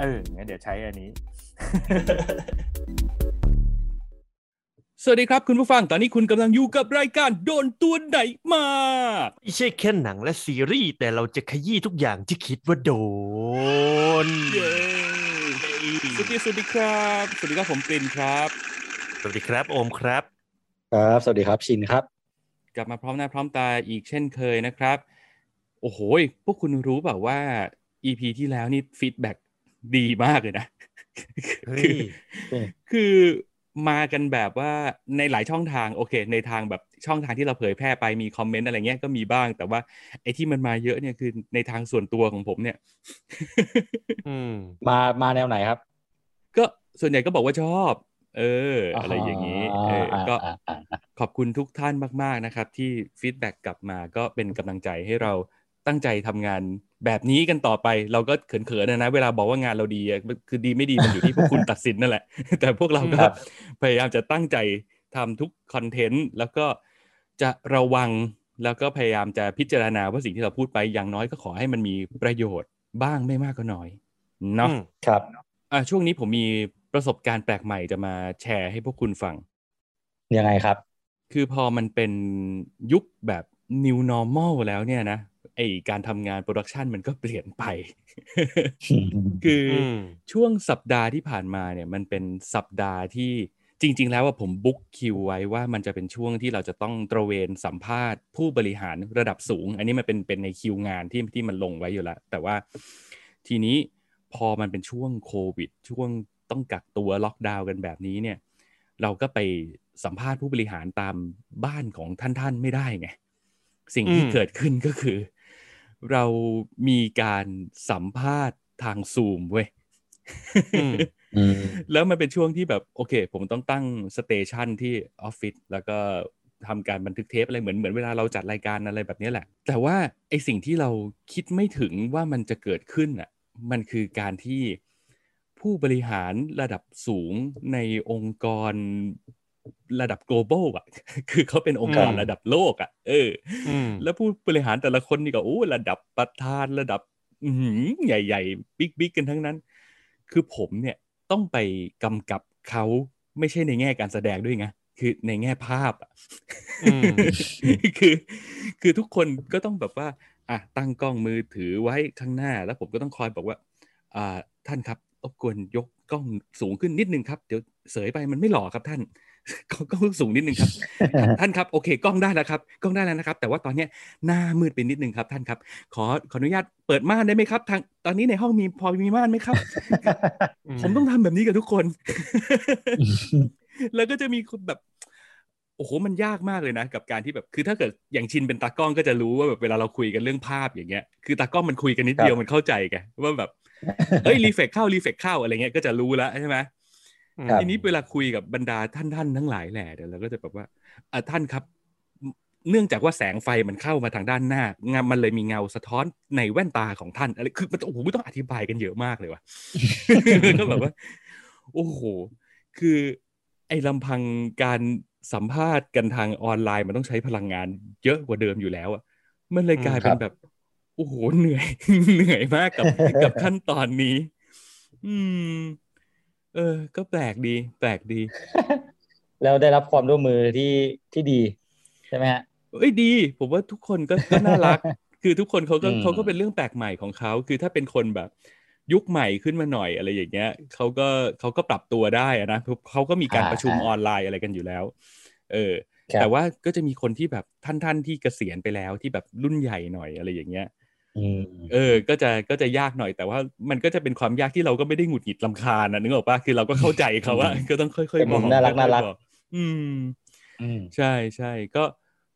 เอองั้นเดี๋ยวใช้อันนี้ สวัสดีครับคุณผู้ฟัง ตอนนี้คุณกำลังอยู่กับรายการโดนตัวไหนมาไม่ใช่แค่หนังและซีรีส์ แต่เราจะขยี้ทุกอย่างที่คิดว่าโดน เย้สวัสดีสวัสดีครับ สวัสดีครับผมปรินครับ สวัสดีครับโอมครับ ครับ สวัสดีครับชินครับ กลับมาพร้อมหน้าพร้อมตาอีกเช่นเคยนะครับ โอ้โห พวกคุณรู้เปล่าว่า EP ที่แล้วนี่ฟีดแบ็ ดีมากเลยนะเฮ้ยคือคือมากันแบบว่าในหลายช่องทางโอเค ในทางแบบช่องทางที่เราเผยแพร่ไปมีคอมเมนต์อะไรเงี้ยก็มีบ้าง แต่ว่าไอ้ที่มันมาเยอะเนี่ยคือในทางส่วนตัวของผมเนี่ยอืมมามาแนวไหนครับ ก็ส่วนใหญ่ก็บอกว่าชอบ เออ อะไรอย่างนี้เออก็อ่าอ่าอ่าขอบคุณทุกท่านมาก ๆนะครับ ที่ feedback กลับมาก็เป็นกำลังใจให้เราตั้งใจทำงาน แบบนี้กันต่อไปเราก็เขินๆนะนะเวลาบอกว่างานเราดีอะคือดีไม่ดีมันอยู่ที่พวกคุณตัดสินนั่นแหละ แต่พวกเราก็ครับพยายามจะตั้งใจทำทุกคอนเทนต์แล้วก็จะระวังแล้วก็พยายามจะพิจารณาว่าสิ่งที่เราพูดไปอย่างน้อยก็ขอให้มันมีประโยชน์บ้างไม่มากก็น้อยเนาะอืมครับอะช่วงนี้ผมมีประสบการณ์แปลกใหม่จะมาแชร์ให้พวกคุณฟังยังไงครับ คือพอมันเป็นยุคแบบ new normal แล้วเนี่ยนะ ไอการทำงานโปรดักชันมันก็เปลี่ยนไป คืออมช่วงสัปดาห์ที่ผ่านมาเนี่ยมันเป็นสัปดาห์ที่จริง ๆ แล้วว่าผมบุ๊กคิวไว้ว่ามันจะเป็นช่วงที่เราจะต้องตระเวนสัมภาษณ์ ผู้บริหารระดับสูง อันนี้มันเป็นเป็นในคิวงานที่ที่มันลงไว้อยู่แล้ว แต่ว่าทีนี้พอมันเป็นช่วงโควิด ช่วงต้องกักตัวล็อกดาวน์กันแบบนี้เนี่ย เราก็ไปสัมภาษณ์ผู้บริหารตามบ้านของท่านๆไม่ได้ไงสิ่งที่อืมเกิดขึ้นก็คือ เรามีการสัมภาษณ์ทางซูมเว้ยอืมอืมแล้วมันเป็นช่วงที่แบบโอเค ผมต้องตั้งสเตชันที่ออฟฟิศแล้วก็ทำการบันทึกเทปอะไรเหมือนเหมือนเวลาเราจัดรายการอะไรแบบนี้แหละ แต่ว่าไอสิ่งที่เราคิดไม่ถึงว่ามันจะเกิดขึ้นอะ มันคือการที่ผู้บริหารระดับสูงในองค์กร ระดับ global อะ คือเขาเป็นองค์กรอืมระดับโลกอะ เอออืมแล้วผู้บริหารแต่ละคนนี่ก็โอ้ระดับประธานระดับอือหือใหญ่ๆ บิ๊กบิ๊กกันทั้งนั้น คือผมเนี่ยต้องไปกำกับเขาไม่ใช่ในแง่การแสดงด้วยไงคือในแง่ภาพอะอืมคือ คือทุกคนก็ต้องแบบว่า อะตั้งกล้องมือถือไว้ข้างหน้า แล้วผมก็ต้องคอยบอกว่า อ่าท่านครับรบกวนยกกล้องสูงขึ้นนิดนึงครับ เดี๋ยวเสยไปมันไม่หล่อครับท่าน กล้องกล้องสูงนิดนึงครับ ท่านครับโอเคกล้องได้แล้วครับกล้องได้แล้วนะครับ แต่ว่าตอนเนี้ยหน้ามืดไปนิดนึงครับ ท่านครับ ขอขออนุญาตเปิดม่านได้ไหมครับ ทางตอนนี้ในห้องมีพอมีม่านไหมครับ ผมต้องทำแบบนี้กับทุกคน แล้วก็จะมีคนแบบโอ้โหมันยากมากเลยนะ กับการที่แบบคือถ้าเกิดอย่างชินเป็นตากล้องก็จะรู้ว่าแบบเวลาเราคุยกันเรื่องภาพอย่างเงี้ยคือตากล้องมันคุยกันนิดเดียวครับมันเข้าใจแกว่าแบบเอ้ยรีเฟกเข้ารีเฟกเข้าอะไรเงี้ยก็จะรู้แล้วใช่ไหมครับ ทีนี้เวลาคุยกับบรรดาท่านท่านๆทั้งหลายแหละเดี๋ยวเราก็จะแบบว่าอะท่านครับ เนื่องจากว่าแสงไฟมันเข้ามาทางด้านหน้างามันเลยมีเงาสะท้อนในแว่นตาของท่านอะไรคือมันโอ้โหต้องอธิบายกันเยอะมากเลยว่ะแล้วก็แบบว่า โอ้โห คือ ไอ้ลำพังการสัมภาษณ์กันทางออนไลน์มันต้องใช้พลังงานเยอะกว่าเดิมอยู่แล้วอะมันเลยกลายอืมเป็นแบบโอ้โหเหนื่อยเหนื่อยมากกับกับขั้นตอนนี้ อืม เออ ก็แปลกดี แปลกดี แล้วได้รับความร่วมมือที่ที่ดี ใช่ไหมฮะเอ้ยดี ผมว่าทุกคนก็ก็น่ารัก คือทุกคนเขาก็อืมเขาก็เป็นเรื่องแปลกใหม่ของเขา คือถ้าเป็นคนแบบ ยุคใหม่ขึ้นมาหน่อยอะไรอย่างเงี้ยเขาก็เขาก็ปรับตัวได้อะนะเขาก็มีการประชุมออนไลน์อะไรกันอยู่แล้ว เออครับแต่ว่าก็จะมีคนที่แบบท่านท่านๆที่เกษียณไปแล้วที่แบบรุ่นใหญ่หน่อยอะไรอย่างเงี้ยอืม เออ ก็จะก็จะยากหน่อยแต่ว่ามันก็จะเป็นความยากที่เราก็ไม่ได้หงุดหงิดลำคาญนะนึกออกปะคือเราก็เข้าใจเขาว่าก็ต้องค่อยเป็นๆบมุอกมน่ารักค่อยๆน่ารักบอกอืมอืมใช่ใช่ก็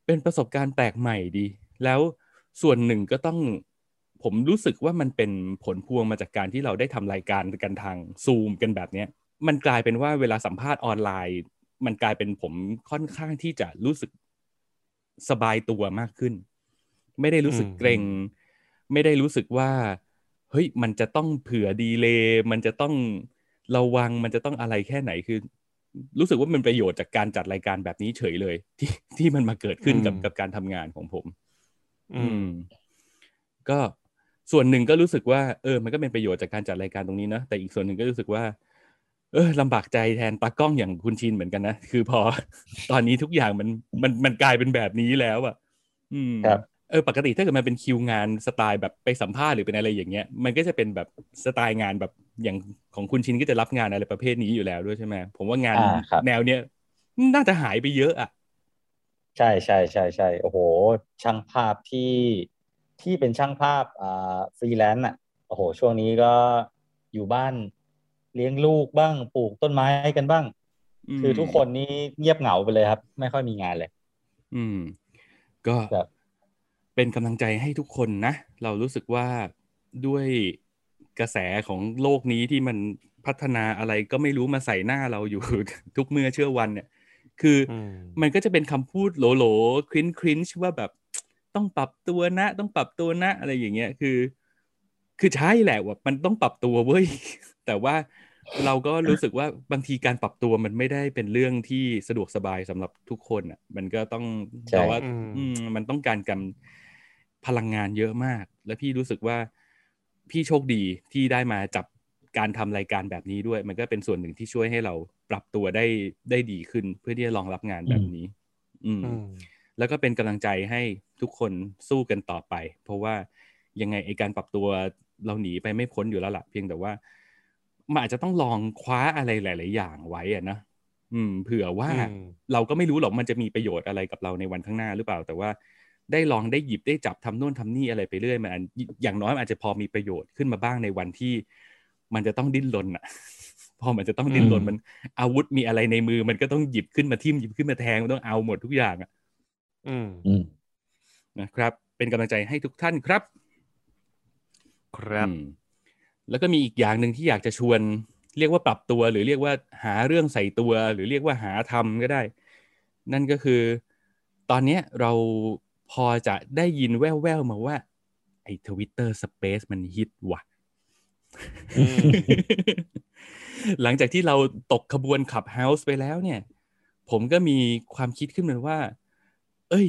เป็นประสบการณ์แปลกใหม่ดี แล้วส่วนหนึ่งก็ต้องผมรู้สึกว่ามันเป็นผลพวงมาจากการที่เราได้ทำรายการกันทางซูมกันแบบเนี้ย มันกลายเป็นว่าเวลาสัมภาษณ์ออนไลน์ มันกลายเป็นผมค่อนข้างที่จะรู้สึกสบายตัวมากขึ้น ไม่ได้รู้สึกอืมเกรง ไม่ได้รู้สึกว่าเฮ้ยมันจะต้องเผื่อดีเลย์มันจะต้องระวังมันจะต้องอะไรแค่ไหนคือ รู้สึกว่ามันประโยชน์จากการจัดรายการแบบนี้เฉยเลย ที่ที่มันมาเกิดขึ้นกับอืมกับการทำงานของผม อืม ก็ส่วนหนึ่งก็รู้สึกว่าเออ มันก็เป็นประโยชน์จากการจัดรายการตรงนี้นะแต่อีกส่วนหนึ่งก็รู้สึกว่า เออลำบากใจแทนตากล้องอย่างคุณชินเหมือนกันนะคือพอ ตอนนี้ทุกอย่างมันมันมันกลายเป็นแบบนี้แล้วอะ อืมครับ เออปกติถ้าเกิดมันเป็นคิวงานสไตล์แบบไปสัมภาษณ์หรือเป็นอะไรอย่างเงี้ยมันก็จะเป็นแบบสไตล์งานแบบอย่างของคุณชินก็จะรับงานอะไรประเภทนี้อยู่แล้วด้วยใช่ไหมผมว่างานอ่าครับแนวเนี้ยน่าจะหายไปเยอะอะใช่ใช่ใช่ใช่โอ้โห ช่างภาพที่ที่เป็นช่างภาพอ่าฟรีแลนซ์อะโอ้โห ช่วงนี้ก็อยู่บ้านเลี้ยงลูกบ้างปลูกต้นไม้กันบ้างมคือทุกคนนี่เงียบเหงาไปเลยครับ ไม่ค่อยมีงานเลย อืม ก็แบบ เป็นกำลังใจให้ทุกคนนะ เรารู้สึกว่าด้วยกระแสของโลกนี้ที่มันพัฒนาอะไรก็ไม่รู้มาใส่หน้าเราอยู่ ทุกเมื่อเชื่อวันเนี่ย คืออืมมันก็จะเป็นคำพูดโหลๆคริ้นคริ้นว่าแบบต้องปรับตัวนะ ต้องปรับตัวนะอะไรอย่างเงี้ยคือ คือใช่แหละว่ามันต้องปรับตัวเว้ยแต่ว่าเราก็รู้สึกว่าบางทีการปรับตัวมันไม่ได้เป็นเรื่องที่สะดวกสบายสำหรับทุกคนอะ มันก็ต้องใช่แต่ว่าอืมอืมมันต้องการกัน พลังงานเยอะมาก และพี่รู้สึกว่าพี่โชคดีที่ได้มาจับการทำรายการแบบนี้ด้วย มันก็เป็นส่วนหนึ่งที่ช่วยให้เราปรับตัวได้ได้ดีขึ้น เพื่อที่จะรองรับงานแบบนี้ อืมอืมแล้วก็เป็นกำลังใจให้ทุกคนสู้กันต่อไป เพราะว่ายังไงไอการปรับตัวเราหนีไปไม่พ้นอยู่แล้วล่ะเพียงแต่ว่ามันอาจจะต้องลองคว้าอะไรหลาย ๆ อย่างไว้อะนะอืม เผื่อว่าอืมเราก็ไม่รู้หรอกมันจะมีประโยชน์อะไรกับเราในวันข้างหน้าหรือเปล่า แต่ว่า ได้ลองได้หยิบได้จับทำโน่นทำนี่อะไรไปเรื่อยมันอาจอย่างน้อยมันอาจจะพอมีประโยชน์ขึ้นมาบ้างในวันที่มันจะต้องดิ้นรนอะพอมันจะต้องดิ้นรนอืมมันอาวุธมีอะไรในมือ มันก็ต้องหยิบขึ้นมาทิ่มหยิบขึ้นมาแทงมันต้องเอาหมดทุกอย่างอะอืมอืมนะครับ เป็นกำลังใจให้ทุกท่านครับ ครับอืมแล้วก็มีอีกอย่างหนึ่งที่อยากจะชวน เรียกว่าปรับตัว หรือเรียกว่าหาเรื่องใส่ตัว หรือเรียกว่าหาทำก็ได้ นั่นก็คือ ตอนเนี้ยเรา พอจะได้ยินแว่วๆมาว่า ไอ้ Twitter Space มันฮิตว่ะอืมหลังจากที่เราตกขบวน Clubhouse ไปแล้วเนี่ย ผมก็มีความคิดขึ้นมาว่า เอ้ย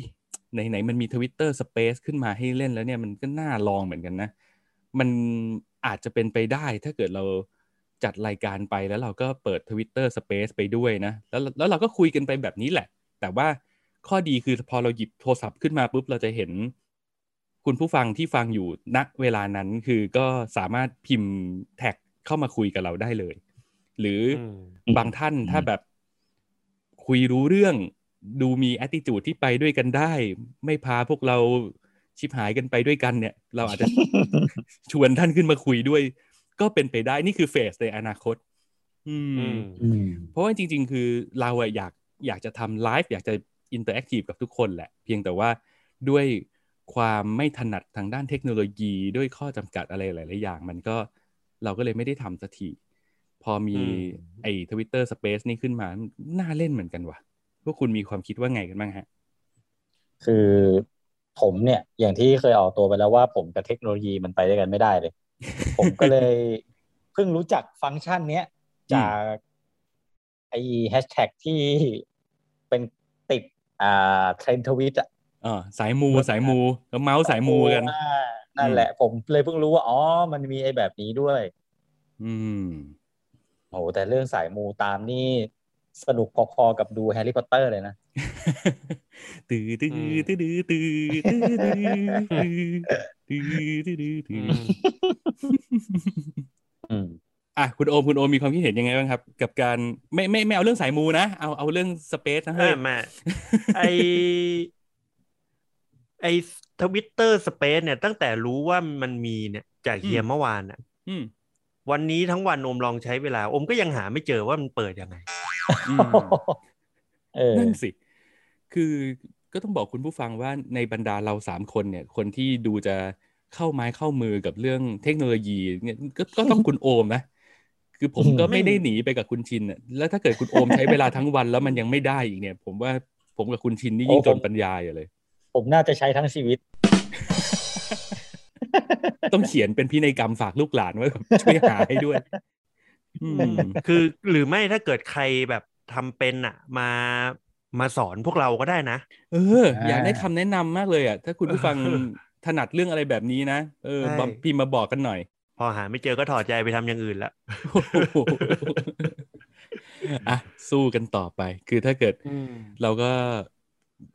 ไหนๆมันมี Twitter Space ขึ้นมาให้เล่นแล้วเนี่ยมันก็น่าลองเหมือนกันนะ มันอาจจะเป็นไปได้ถ้าเกิดเราจัดรายการไปแล้วเราก็เปิด Twitter Space ไปด้วยนะ แล้วแล้วเราก็คุยกันไปแบบนี้แหละ แต่ว่า ข้อดีคือพอเราหยิบโทรศัพท์ขึ้นมาปุ๊บเราจะเห็น คุณผู้ฟังที่ฟังอยู่ณเวลานั้นคือก็สามารถพิมพ์แท็กเข้ามาคุยกับเราได้เลย หรืออมบางท่านอืมถ้าแบบคุยรู้เรื่องดูมี attitude ที่ไปด้วยกันได้ ไม่พาพวกเราชิบหายกันไปด้วยกันเนี่ย เราอาจจะชวนท่านขึ้นมาคุยด้วย ก็เป็นไปได้นี่คือ phase ในอนาคต อืมอืมอืมเพราะว่าจริง ๆ คือเราอะอยากอยากจะทำไลฟ์อยากจะ interactive กับทุกคนแหละ เพียงแต่ว่าด้วยความไม่ถนัดทางด้านเทคโนโลยีด้วยข้อจำกัดอะไรหลาย ๆ อย่าง มันก็เราก็เลยไม่ได้ทำสักที พอมีอืมไอ้ Twitter Space นี่ขึ้นมา น่าเล่นเหมือนกันว่ะพวกคุณมีความคิดว่าไงกันบ้างฮะ คือผมเนี่ยอย่างที่เคยออกตัวไปแล้วว่าผมกับเทคโนโลยีมันไปด้วยกันไม่ได้เลย ผมก็เลยเพิ่งรู้จักฟังก์ชันเนี้ยจากไอ้แฮชแท็กที่เป็นติด อ่าเทรนทวิตอะอ่าสายมูสายมูแล้วเมาส์สายมูกันอ่านั่นแหละ ผมเลยเพิ่งรู้ว่าอ๋อมันมีไอ้แบบนี้ด้วย อืมโอ้โหแต่เรื่องสายมูตามนี่สนุกพอๆกับดูแฮร์รี่พอตเตอร์เลยนะตื้อตื้ออืมตื้อตื้อตื้อตื้อตื้อตื้อตื้อตื้อตื้ อือมอืมอะคุณโอมคุณโอมมีความคิดเห็นยังไงบ้างครับ กับการไม่ไม่ไม่เอาเรื่องสายมูนะเอาเอาเรื่องสเปซนะเอเฮ้ยอแม่ไอไอทวิตเตอร์สเปซเนี่ย ตั้งแต่รู้ว่ามันมีเนี่ยจากเฮียเมื่อวานอะอืมวันนี้ทั้งวันอมลองใช้เวลาอมก็ยังหาไม่เจอว่ามันเปิดยังไงอืมเออนั่นสิ คือก็ต้องบอกคุณผู้ฟังว่าในบรรดาเราสามคนเนี่ย คนที่ดูจะเข้าไม้เข้ามือกับเรื่องเทคโนโลยีเนี่ยก็ก็ต้องคุณโอมนะ คือผมก็ไม่ได้หนีไปกับคุณชินอะแล้วถ้าเกิดคุณโอมใช้เวลาทั้งวันแล้วมันยังไม่ได้อีกเนี่ย ผมว่าผมกับคุณชินนี่ยิ่งจนปัญญาอยู่เลย ผมน่าจะใช้ทั้งชีวิต ต้องเขียนเป็นพินัยกรรมฝากลูกหลานไว้แบบช่วยหาให้ด้วยอืมคือหรือไม่ถ้าเกิดใครแบบทำเป็นอะ มามาสอนพวกเราก็ได้นะเออ อยากได้คำแนะนำมากเลยอะถ้าคุณผู้ฟังถนัดเรื่องอะไรแบบนี้นะเออใช่บอกพิมพ์มาบอกกันหน่อย พอหาไม่เจอก็ถอดใจไปทำอย่างอื่นละอะสู้กันต่อไป คือถ้าเกิดเราก็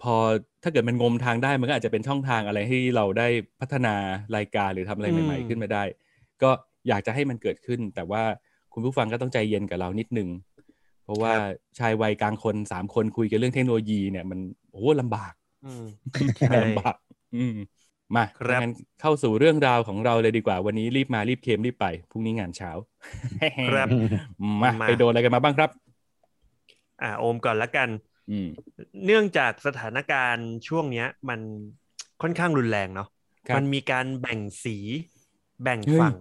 พอถ้าเกิดมันงมทางได้มันก็อาจจะเป็นช่องทางอะไรให้เราได้พัฒนารายการหรือทำอะไรใหม่อืมๆขึ้นมาได้ ก็อยากจะให้มันเกิดขึ้น แต่ว่าคุณผู้ฟังก็ต้องใจเย็นกับเรานิดนึง เพราะว่าชายวัยกลางคนสามคนคุยกันเรื่องเทคโนโลยีเนี่ยมันโอ้โหลำบาก อืมลำบากอืม มาครับงั้นเข้าสู่เรื่องราวของเราเลยดีกว่า วันนี้รีบมารีบเค็มรีบไปพรุ่งนี้งานเช้า ครับมามาไปโดนอะไรกันมาบ้างครับ อ่าโอมก่อนละกันอืมเนื่องจากสถานการณ์ช่วงเนี้ย มันค่อนข้างรุนแรงเนาะครับมันมีการแบ่งสีแบ่งเฮ้ยฝั่ง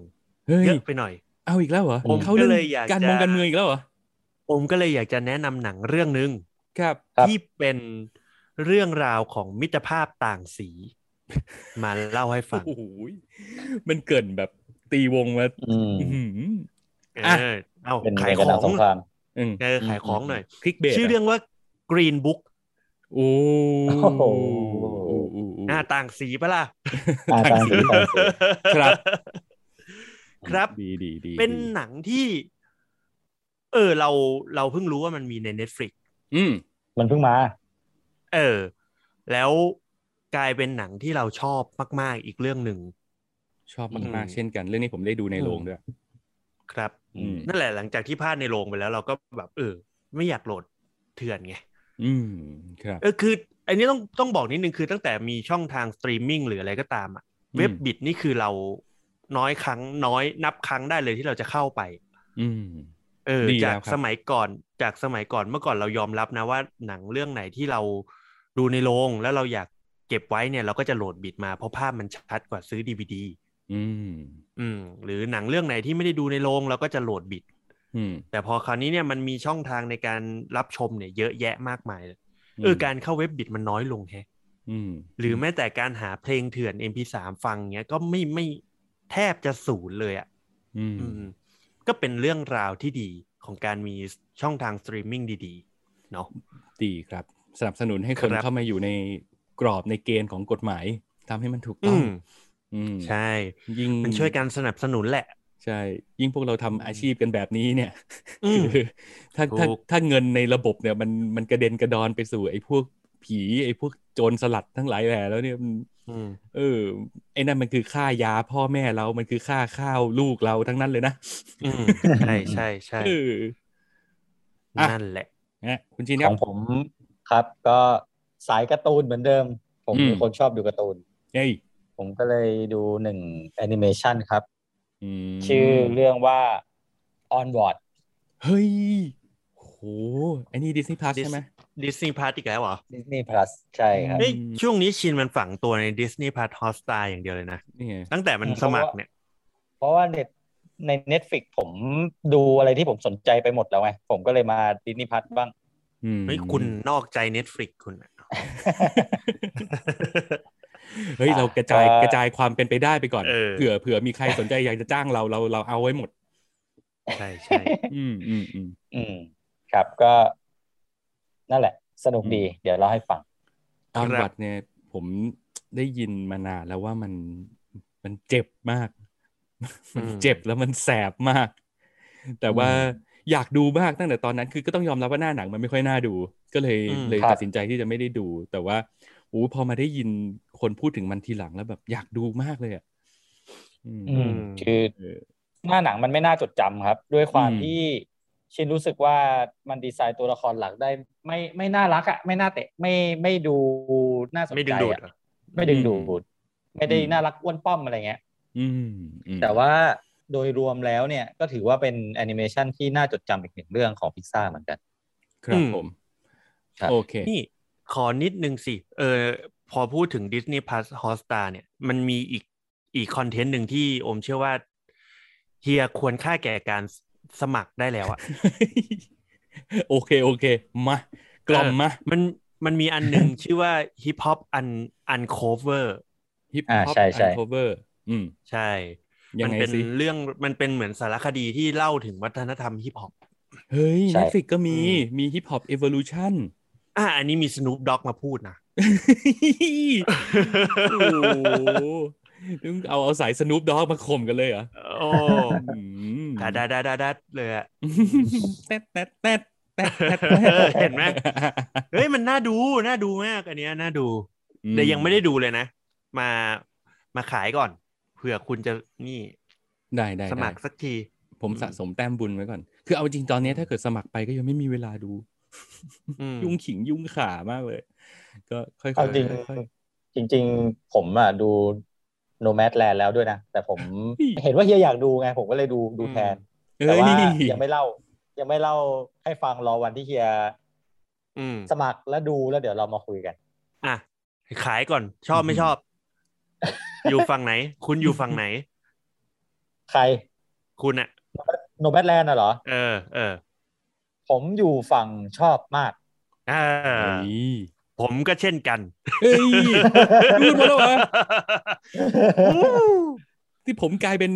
เฮ้ยเยอะไปหน่อย เอาอีกแล้วเหรอผมเขาเรื่องก็เลยอยากการจะมองการเมืองอีกแล้วเหรอโอมก็เลยอยากจะแนะนำหนังเรื่องหนึ่งครับครับที่เป็นเรื่องราวของมิตรภาพต่างสี มาเล่าให้ฟัง โอ้โหมันเกินแบบตีวงมาอืมอื้อหือเออะอเอาเป็นขายกระขหนัองงสงครามอืมเออขายของหน่อยคลิกเบสชื่อเรื่องว่า Green Book โอ้โอ้โหโอ้โหอ่าต่างสีปะล่ะอ่าตามสีตามสีครับ ครับดีดีดีเป็นดีหนังที่ เออ เราเราเพิ่งรู้ว่ามันมีใน Netflix อืม มันเพิ่งมา เออ แล้ว กลายเป็นหนังที่เราชอบมากๆอีกเรื่องหนึ่งชอบอืมากมๆเช่นกัน เรื่องนี้ผมได้ดูในโรงด้วย ครับอืมนั่นแหละหลังจากที่พลาดในโรงไปแล้ว เราก็แบบเออ ไม่อยากโหลดเถื่อนไงอืมครับเออคือ อันนี้ต้องต้องบอกนิดนึงคือตั้งแต่มีช่องทางสตรีมมิ่งหรืออะไรก็ตามอะอืมเว็บ bit นี่คือเราน้อยครั้งน้อยนับครั้งได้เลยที่เราจะเข้าไป อืมเออดีจากแล้วครับสมัยก่อนจากสมัยก่อนเมื่อก่อนเรายอมรับนะว่าหนังเรื่องไหนที่เราดูในโรงแล้วเราอยาก เก็บไว้เนี่ยเราก็จะโหลด bit มาเพราะภาพมันชัดกว่าซื้อดีวดีอืมอืม หรือหนังเรื่องไหนที่ไม่ได้ดูในโรงเราก็จะโหลด bit อืมแต่พอคราวนี้เนี่ยมันมีช่องทางในการรับชมเนี่ยเยอะแยะมากมายเลยเออการเข้าเว็บ bit มันน้อยลงแฮะอืมหรือแม้แต่การหาเพลงเถื่อน MP3 ฟังเงี้ยก็ไม่ไม่แทบจะศูนย์เลยอะอืมอืมก็เป็นเรื่องราวที่ดีของการมีช่องทางสตรีมมิ่งดีๆ เนาะดีครับ สนับสนุนให้คนครับเข้ามาอยู่ใน กรอบในเกณฑ์ของกฎหมายทำให้มันถูกอืต้องมอืมใช่ ยิ่งมันช่วยการสนับสนุนแหละ ใช่ ยิ่งพวกเราทำอาชีพกันแบบนี้เนี่ยอืมคือถ้าถ้าถูกถ้าเงินในระบบเนี่ย มันมันกระเด็นกระดอนไปสู่ไอ้พวกผีไอ้พวกโจรสลัดทั้งหลายแหล่แล้วเนี่ยมันอืมเออไอ้นั่นมันคือค่ายาพ่อแม่เรามันคือค่าข้าวลูกเราทั้งนั้นเลยนะอืมใช่ใช่ใช่เอออะนั่นแหละนะคุณชินครับของผมครับ ก็ สายการ์ตูนเหมือนเดิม ผมอืมเป็นคนชอบดูการ์ตูนเฮ้ยผมก็เลยดูหนึ่งแอนิเมชันครับอืมชื่อเรื่องว่า Onward เฮ้ยโหไอ้นี่ Disney Plus ใช่ไหม Disney Plus อีกแล้วเหรอ Disney Plus ใช่ครับเฮ้ยช่วงนี้ชินมันฝังตัวใน Disney Plus Hotstar อย่างเดียวเลยนะนี่ไงตั้งแต่มันอืมสมัครเนี่ย เพราะว่าเน็ตใน Netflix ผมดูอะไรที่ผมสนใจไปหมดแล้วไง ผมก็เลยมา Disney Plus บ้างอืมเฮ้ยคุณนอกใจ Netflix คุณอะ เฮ้ยเรากระจายก็กระจายความเป็นไปได้ไปก่อนเออเผื่อเผื่อมีใครสนใจอยากจะจ้างเราเราเราเอาไว้หมด ใช่ใช่อืมอืมอืมอืมครับก็ นั่นแหละ สนุกดี เดี๋ยวเล่าให้ฟังออนวัดเนี่ย ผมได้ยินมานานแล้วว่ามันมันเจ็บมาก มันเจ็บแล้วมันแสบมาก แต่ว่า อยากดูมากตั้งแต่ตอนนั้น คือก็ต้องยอมรับว่าหน้าหนังมันไม่ค่อยน่าดู ก็เลยอืมเลยครับตัดสินใจที่จะไม่ได้ดู แต่ว่าโอ้พอมาได้ยินคนพูดถึงมันทีหลังแล้วแบบอยากดูมากเลยอะอืมอืมคือเออหน้าหนังมันไม่น่าจดจำครับ ด้วยความอืมที่ชินรู้สึกว่ามันดีไซน์ตัวละครหลักได้ ไม่ไม่น่ารักอะไม่น่าเตะไม่ไม่ดูน่าสนไม่ดึใจงดูดอะเหรอไม่ดึงดูดไม่ได้อืมน่ารักอ้วนป้อมอะไรเงี้ยอืมอืมแต่ว่า โดยรวมแล้วเนี่ยก็ถือว่าเป็นแอนิเมชันที่น่าจดจำอีกหนึ่งเรื่องของพิซซ่าเหมือนกัน ครับผมครับโอเคนี่ขอนิดนึงสิ เออพอพูดถึง Disney Plus Hotstar เนี่ย มันมีอีกอีกคอนเทนต์หนึ่งที่โอมเชื่อว่าเฮียควรค่าแก่การสมัครได้แล้วอะโอเค โอเค มากล่อมมามันมันมีอันหนึ่งชื่อว่าฮิปฮอปอันอันโคเวอร์ฮิปอ่าฮอปใช่ใช่อันโคเวอร์อืมใช่ยั มังไงเป็นสิเรื่องมันเป็นเหมือนสารคดีที่เล่าถึงวัฒนธรรมฮิปฮอปเฮ้ยใช่เน็ตฟิกก็มีอืมมีฮิปฮอปเอ o l u ชั n อะอันนี้มีส n ู o ด็อกมาพูดนะโอ้โหนึกเอาเอาสายสนุปด็อกมาข่มกันเลยเหรอโอ้อืมดาดาดาดาดาเลยอะแต๊ดแต๊ดแต๊ดแต๊ดแต๊ดเออเห็นไหมเฮ้ยมันน่าดูน่าดูมากอันเนี้ยน่าดู แต่ยังไม่ได้ดูเลยนะ มามาขายก่อนเผื่อคุณจะนี่ได้ได้สมัครได้สักที ผมสะสมแต้มบุญไว้ก่อน คือเอาจริงตอนนี้ถ้าเกิดสมัครไปก็ยังไม่มีเวลาดูอืมยุ่งขิงยุ่งขามากเลย ก็ค่อยๆเอาจริงค่อยจริง ๆ ผมอะดูโนแม d แลนด์แล้วด้วยนะ แต่ผมเฮ้ยเห็นว่าเฮียอยากดูไง ผมก็เลยดูดูแทนๆเอ้แต่ยว่ายังไม่เล่า ยังไม่เล่าให้ฟังรอวันที่เฮียอืมสมัครแล้วดูแล้วเดี๋ยวเรามาคุยกัน อะขายก่อนชอบไม่ชอบ อยู่ฝั่งไหน คุณอยู่ฝั่งไหน ใคร คุณอะโนแม d แลนด์น่ะเหรอ เออเออ ผมอยู่ฝั่งชอบมากอ่าเฮ้ยผมก็เช่นกันเฮ้ยพูดมาแล้วเหรอที่ผมกลายเป็น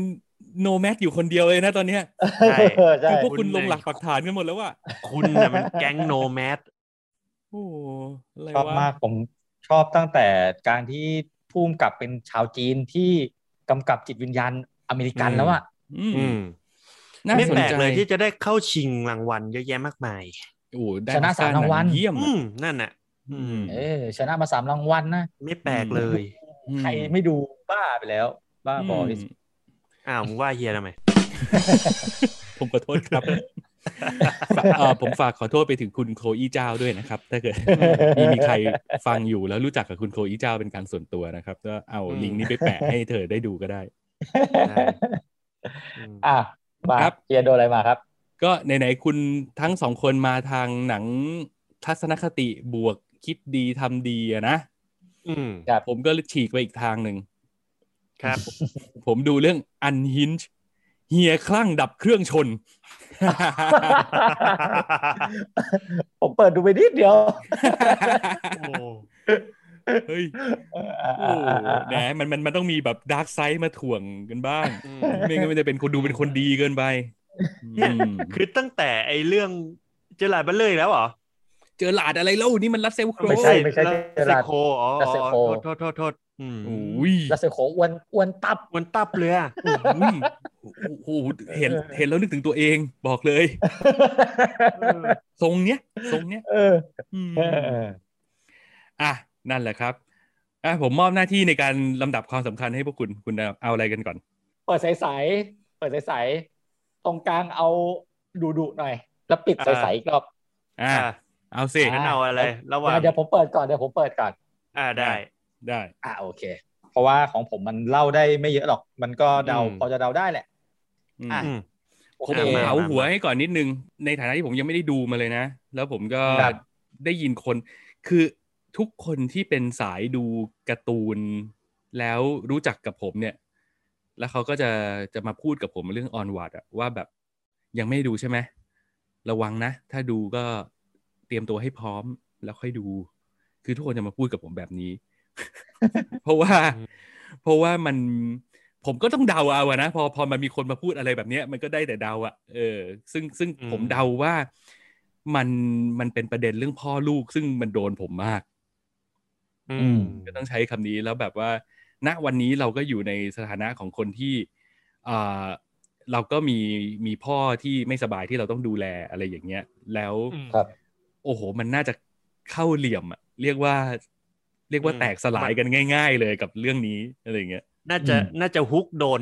โนแมดอยู่คนเดียวเลยนะตอนเนี้ยใช่เออใช่คือพวกคุคุณณลงไงหลักปักฐานกันหมดแล้วว่ะคุณน่ะมันแก๊งโนแมสโอ้โหอะไรชอบวะมากผมชอบตั้งแต่การที่ พุ่มกับเป็นชาวจีนที่กำกับจิตวิญญาณอเมริกันแล้วอะอืมอืมน่าไม่สนแปลกใจเลยที่จะได้เข้าชิงรางวัลเยอะแยะมากมายโอ้โหได้ชนะออสกสามรางวัลหนัเยี่ยมอือะมนั่นน่ะอืมเออชนะมาสามรางวัลนะไม่แปลกเลยอืมใครไม่ดูบ้าไปแล้ว บ้าบอที่สุดอ้าวมึงว่าเฮียทำไมผมขอโทษครับเอ่อ ผมฝากขอโทษไปถึงคุณโคอี้เจ้าด้วยนะครับ ถ้าเกิดมีมีใครฟังอยู่แล้วรู้จักกับคุณโคอี้เจ้าเป็นการส่วนตัวนะครับ ก็เอาอืมลิงก์นี้ไปแปะให้เธอได้ดูก็ได้ใช่อืมอะมาครับเฮียโดนอะไรมาครับ ก็ไหนๆคุณทั้งสองคนมาทางหนังทัศนคติบวกคิดดีทำดีอะนะอืมผมก็ฉีกไปอีกทางหนึ่งครับ ผมดูเรื่อง Unhinged เฮียคลั่งดับเครื่องชน ผมเปิดดูไปนิดเดียวโอ้เฮ้ยโอ้แหนมันมันมันต้องมีแบบดาร์กไซด์มาถ่วงกันบ้างอืมไม่งั้นมันจะเป็นคนดูเป็นคนดีเกินไปเนี่ยอืมคือตั้งแต่ไอ้เรื่องเจอหลาดบัลเลยแล้วเหรอ เจอหลาดอะไรแล้วนี่มันรัสเซลโครไม่ใช่ไม่ใช่ลาเจอหลาดโคอ๋อลาเซโคโทษโทษโทษโทษอืมโอ้ยแล้วเสือโขอ้วนอ้วนตับมันตับเลยอะอุ้ยโอ้โหเห็นเห็นแล้วนึกถึงตัวเองบอกเลยทรงเนี้ยทรงเนี้ยเอออืมเออเอออะนั่นแหละครับอะผมมอบหน้าที่ในการลำดับความสำคัญให้พวกคุณคุณเอาอะไรกันก่อน เปิดใสๆเปิดใสๆตรงกลางเอาดุดุๆหน่อย แล้วปิดใสๆอีกรอบอะอะ เอาสิงั้นเอาอะไรระหว่างเดี๋ยวผมเปิดก่อนเดี๋ยวผมเปิดก่อน อ่าได้ได้อ่าโอเค เพราะว่าของผมมันเล่าได้ไม่เยอะหรอก มันก็เดาอืมพอจะเดาได้แหละอืมอะอืมโอผมเคผมมาเผามาหัวให้ก่อนนิดนึง ในฐานะที่ผมยังไม่ได้ดูมาเลยนะ แล้วผมก็ครับได้ยินคน คือทุกคนที่เป็นสายดูการ์ตูน แล้วรู้จักกับผมเนี่ย แล้วเขาก็จะจะมาพูดกับผมเรื่องออนว d อะว่าแบบยังไม่ได้ดูใช่ไหมระวังนะ ถ้าดูก็ เตรียมตัวให้พร้อมแล้วค่อยดู คือทุกคนจะมาพูดกับผมแบบนี้ เพราะว่าอืมเพราะว่ามันผมก็ต้องเดาเอาอะนะพอพอมันมีคนมาพูดอะไรแบบเนี้ย มันก็ได้แต่เดาอะเออ ซึ่งซึ่งอืมผมเดาว่ามันมันเป็นประเด็นเรื่องพ่อลูก ซึ่งมันโดนผมมาก อืมก็ต้องใช้คำนี้แล้วแบบว่า ณวันนี้เราก็อยู่ในสถานะของคนที่อ่าเราก็มีมีพ่อที่ไม่สบายที่เราต้องดูแลอะไรอย่างเงี้ย แล้วอืมครับ โอ้โห มันน่าจะเข้าเหลี่ยมอะเรียกว่า เรียกว่าอืมแตกสลายกันง่าย ๆ เลยกับเรื่องนี้อะไรอย่างเงี้ย น่าจะอืมน่าจะฮุกโดน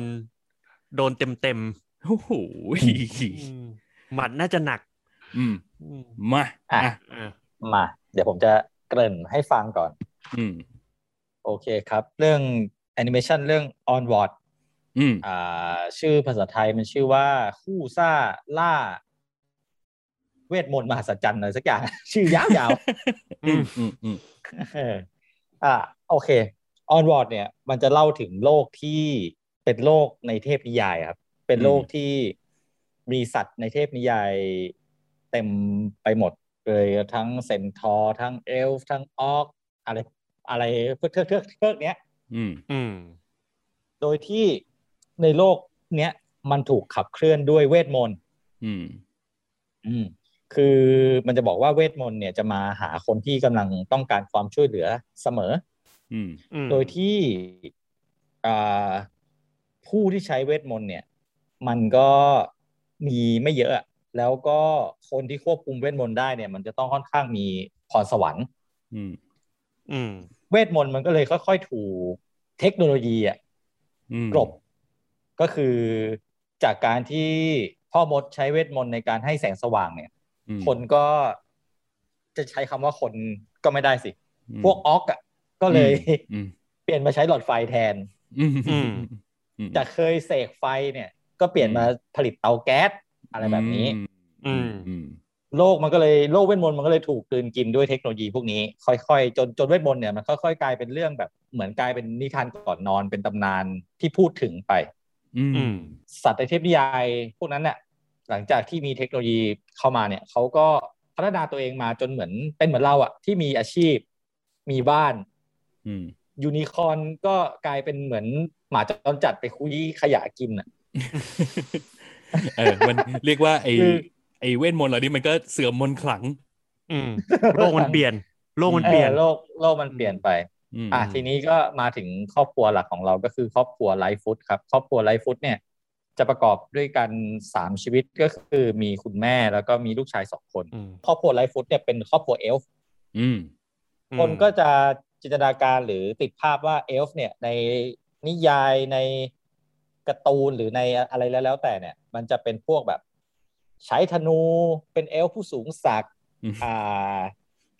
โดนเต็มเต็มโอ้โหๆอืมหมัดน่าจะหนัก อืมอืมมาอะอะอ่ามา เดี๋ยวผมจะเกริ่นให้ฟังก่อน อืม โอเคครับ เรื่องแอนิเมชันเรื่อง Onward อืมอ่า ชื่อภาษาไทยมันชื่อว่าคู่ซ่าล่า เวทมนต์มหัศจรรย์อะไรสักอย่าง ชื่อยาวๆอืมอืมอืมเอออ่าโอเค Onward เนี่ย มันจะเล่าถึงโลกที่เป็นโลกในเทพนิยายครับ เป็นโลกที่มีสัตว์ในเทพนิยายเต็มไปหมดเลยทั้งเซนทอร์ทั้งเอลฟ์ทั้ง orc อะไร อะไรเทือกเทือกเทือกเทือกเนี้ย อืมอืมโดยที่ในโลกเนี้ยมันถูกขับเคลื่อนด้วยเวทมนต์อืม อืม คือมันจะบอกว่าเวทมนต์เนี่ยจะมาหาคนที่กำลังต้องการความช่วยเหลือเสมอ อืมอืมโดยที่อ่าผู้ที่ใช้เวทมนต์เนี่ย มันก็มีไม่เยอะอะ แล้วก็คนที่ควบคุมเวทมนต์ได้เนี่ย มันจะต้องค่อนข้างมีพรสวรรค์ อืม อืม เวทมนต์มันก็เลยค่อยๆถูกเทคโนโลยีอะอืมกลบ ก็คือจากการที่พ่อมดใช้เวทมนต์ในการให้แสงสว่างเนี่ยอืม คนก็จะใช้คำว่าคนก็ไม่ได้สิอืมพวกออกอะ ก็เลยอืมเปลี่ยนมาใช้หลอดไฟแทนอืมอืมอืมจากเคยเสกไฟเนี่ย ก็เปลี่ยนมาผลิตเตาแก๊สอะไรแบบนี้อืมอืมโลกมันก็เลยโลกเวทมนต์มันก็เลยถูกกลืนกินด้วยเทคโนโลยีพวกนี้ ค่อยๆ จนจนเวทมนต์เนี่ยมันค่อยๆ กลายเป็นเรื่องแบบ เหมือนกลายเป็นนิทานก่อนนอนเป็นตำนานที่พูดถึงไปอืมอืมสัตว์ในเทพนิยายพวกนั้นเนี่ย หลังจากที่มีเทคโนโลยีเข้ามาเนี่ยเขาก็พัฒนาตัวเองมาจนเหมือนเป็นเหมือนเราอะที่มีอาชีพมีบ้านอืมยูนิคอร์นก็กลายเป็นเหมือนหมาจรจัดไปคุยขยะกินอะเออมันเรียกว่าไอคือไอเวทมนต์เหล่านี้มันก็เสื่อมมนต์ขลัง อืมโลกมันเปลี่ยน โลกมันเปลี่ยนออโลกโลกมันเปลี่ยนไปอืมอะทีนี้ก็มาถึงครอบครัวหลักของเราก็คือครอบครัว Lightfoot ครับ ครอบครัว Lightfoot เนี่ย จะประกอบด้วยกันสามชีวิตก็คือมีคุณแม่แล้วก็มีลูกชายสองคนอืมครอบครัว Lightfoot เนี่ยเป็นครอบครัวเอลฟ์อืมคนก็จะจินตนาการหรือติดภาพว่าเอลฟ์เนี่ยในนิยายในการ์ตูนหรือในอะไรแล้วแล้วแต่เนี่ย มันจะเป็นพวกแบบ ใช้ธนูเป็นเอลฟ์ผู้สูงศักดิ์อืมอ่า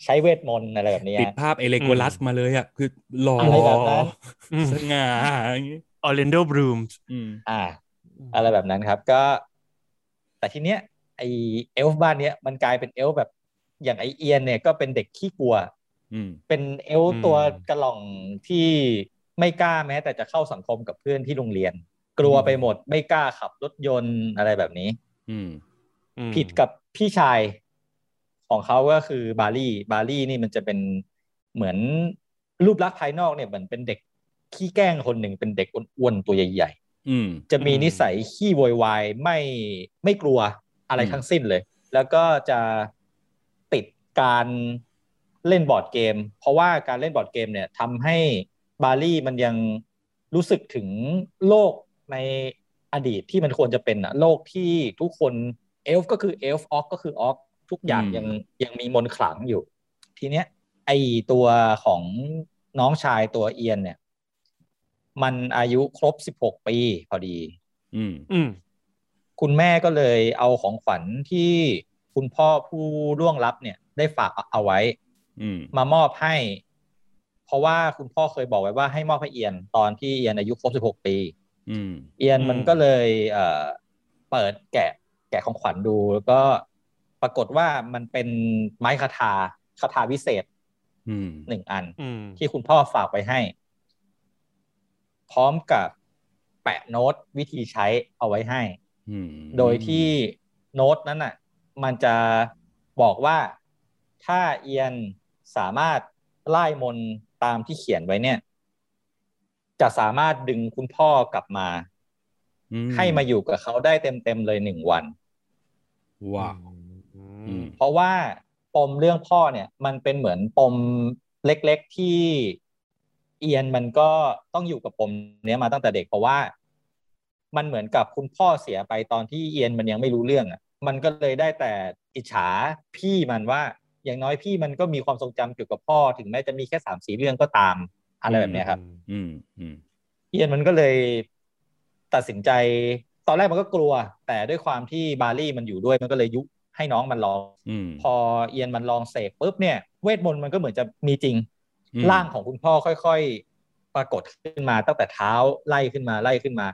ใช้เวทมนต์อะไรแบบเนี้ยติดภาพเอ Legolas มาเลยอะคือหล่ออะไรแบบนั้นอืมสง่าอย่างงี้ Orlando Bloomอืมอ่า อะไรแบบนั้นครับ ก็ แต่ทีเนี้ยไอเอลฟ์บ้านเนี้ยมันกลายเป็นเอลฟ์แบบอย่างไอ Ian เนี่ยก็เป็นเด็กขี้กลัวอืมเป็นเอลฟ์ตัวกระหล่องที่ไม่กล้าแม้ แต่จะเข้าสังคมกับเพื่อนที่โรงเรียน กลัวไปหมดไม่กล้าขับรถยนต์อะไรแบบนี้อืมอืมผิดกับพี่ชายของเขาก็คือบารี่บารี่นี่มันจะเป็นเหมือนรูปลักษณ์ภายนอกเนี่ยเหมือนเป็นเด็กขี้แกล้งคนหนึ่งเป็นเด็กอ้วนๆตัวใหญ่อืมๆ จะมีนิสัยขี้โวยวายไม่ไม่กลัวอะไรอืมทั้งสิ้นเลย แล้วก็จะติดการเล่นบอร์ดเกม เพราะว่าการเล่นบอร์ดเกมเนี่ยทำให้บารี่มันยังรู้สึกถึงโลกในอดีตที่มันควรจะเป็นอะโลกที่ทุกคนเอลฟ์ก็คือ elf orc ก็คือ orc ทุกอย่างอืมยังยังมีมนต์ขลังอยู่ ทีเนี้ยไอตัวของน้องชายตัว Ian เนี่ย มันอายุครบสิบหกปีพอดี อืมอืมคุณแม่ก็เลยเอาของขวัญที่คุณพ่อผู้ล่วงลับเนี่ย ได้ฝากเอาไว้อืมมามอบให้ เพราะว่าคุณพ่อเคยบอกไว้ว่าให้มอบให้เอียนตอนที่เอียนอายุครบสิบหกปีอืมเอียนอืมมันก็เลยเอ่อเปิดแกะแกะของขวัญดูแล้วก็ปรากฏว่ามันเป็นไม้คาถาคาถาวิเศษอืมหนึ่งอันอืมที่คุณพ่อฝากไปให้ พร้อมกับแปะโน้ตวิธีใช้เอาไว้ให้อืมโดยที่โน้ตนั้นน่ะ มันจะบอกว่าถ้าเอียนสามารถไล่มนต์ตามที่เขียนไว้เนี่ย จะสามารถดึงคุณพ่อกลับมาอืให้มาอยู่กับเขาได้เต็มๆเลยหนึ่งวัน ว้าวอือืมมเพราะว่าปมเรื่องพ่อเนี่ย มันเป็นเหมือนปมเล็กๆที่ เอียนมันก็ต้องอยู่กับปมเนี้ยมาตั้งแต่เด็กเพราะว่า มันเหมือนกับคุณพ่อเสียไปตอนที่เอียนมันยังไม่รู้เรื่องอะ มันก็เลยได้แต่อิจฉาพี่มันว่า อย่างน้อยพี่มันก็มีความทรงจำเกี่ยวกับพ่อถึงแม้จะมีแค่สามสี่เรื่องก็ตามอะไรแบบเนี้ยครับ อืมอืมเอียนมันก็เลยตัดสินใจตอนแรกมันก็กลัว แต่ด้วยความที่บารี่มันอยู่ด้วยมันก็เลยยุให้น้องมันลองอืมพอเอียนมันลองเสกปุ๊บเนี่ย เวทมนต์มันก็เหมือนจะมีจริงอืม ร่างของคุณพ่อค่อย ๆ ปรากฏขึ้นมาตั้งแต่เท้าไล่ขึ้นมาไล่ขึ้นมา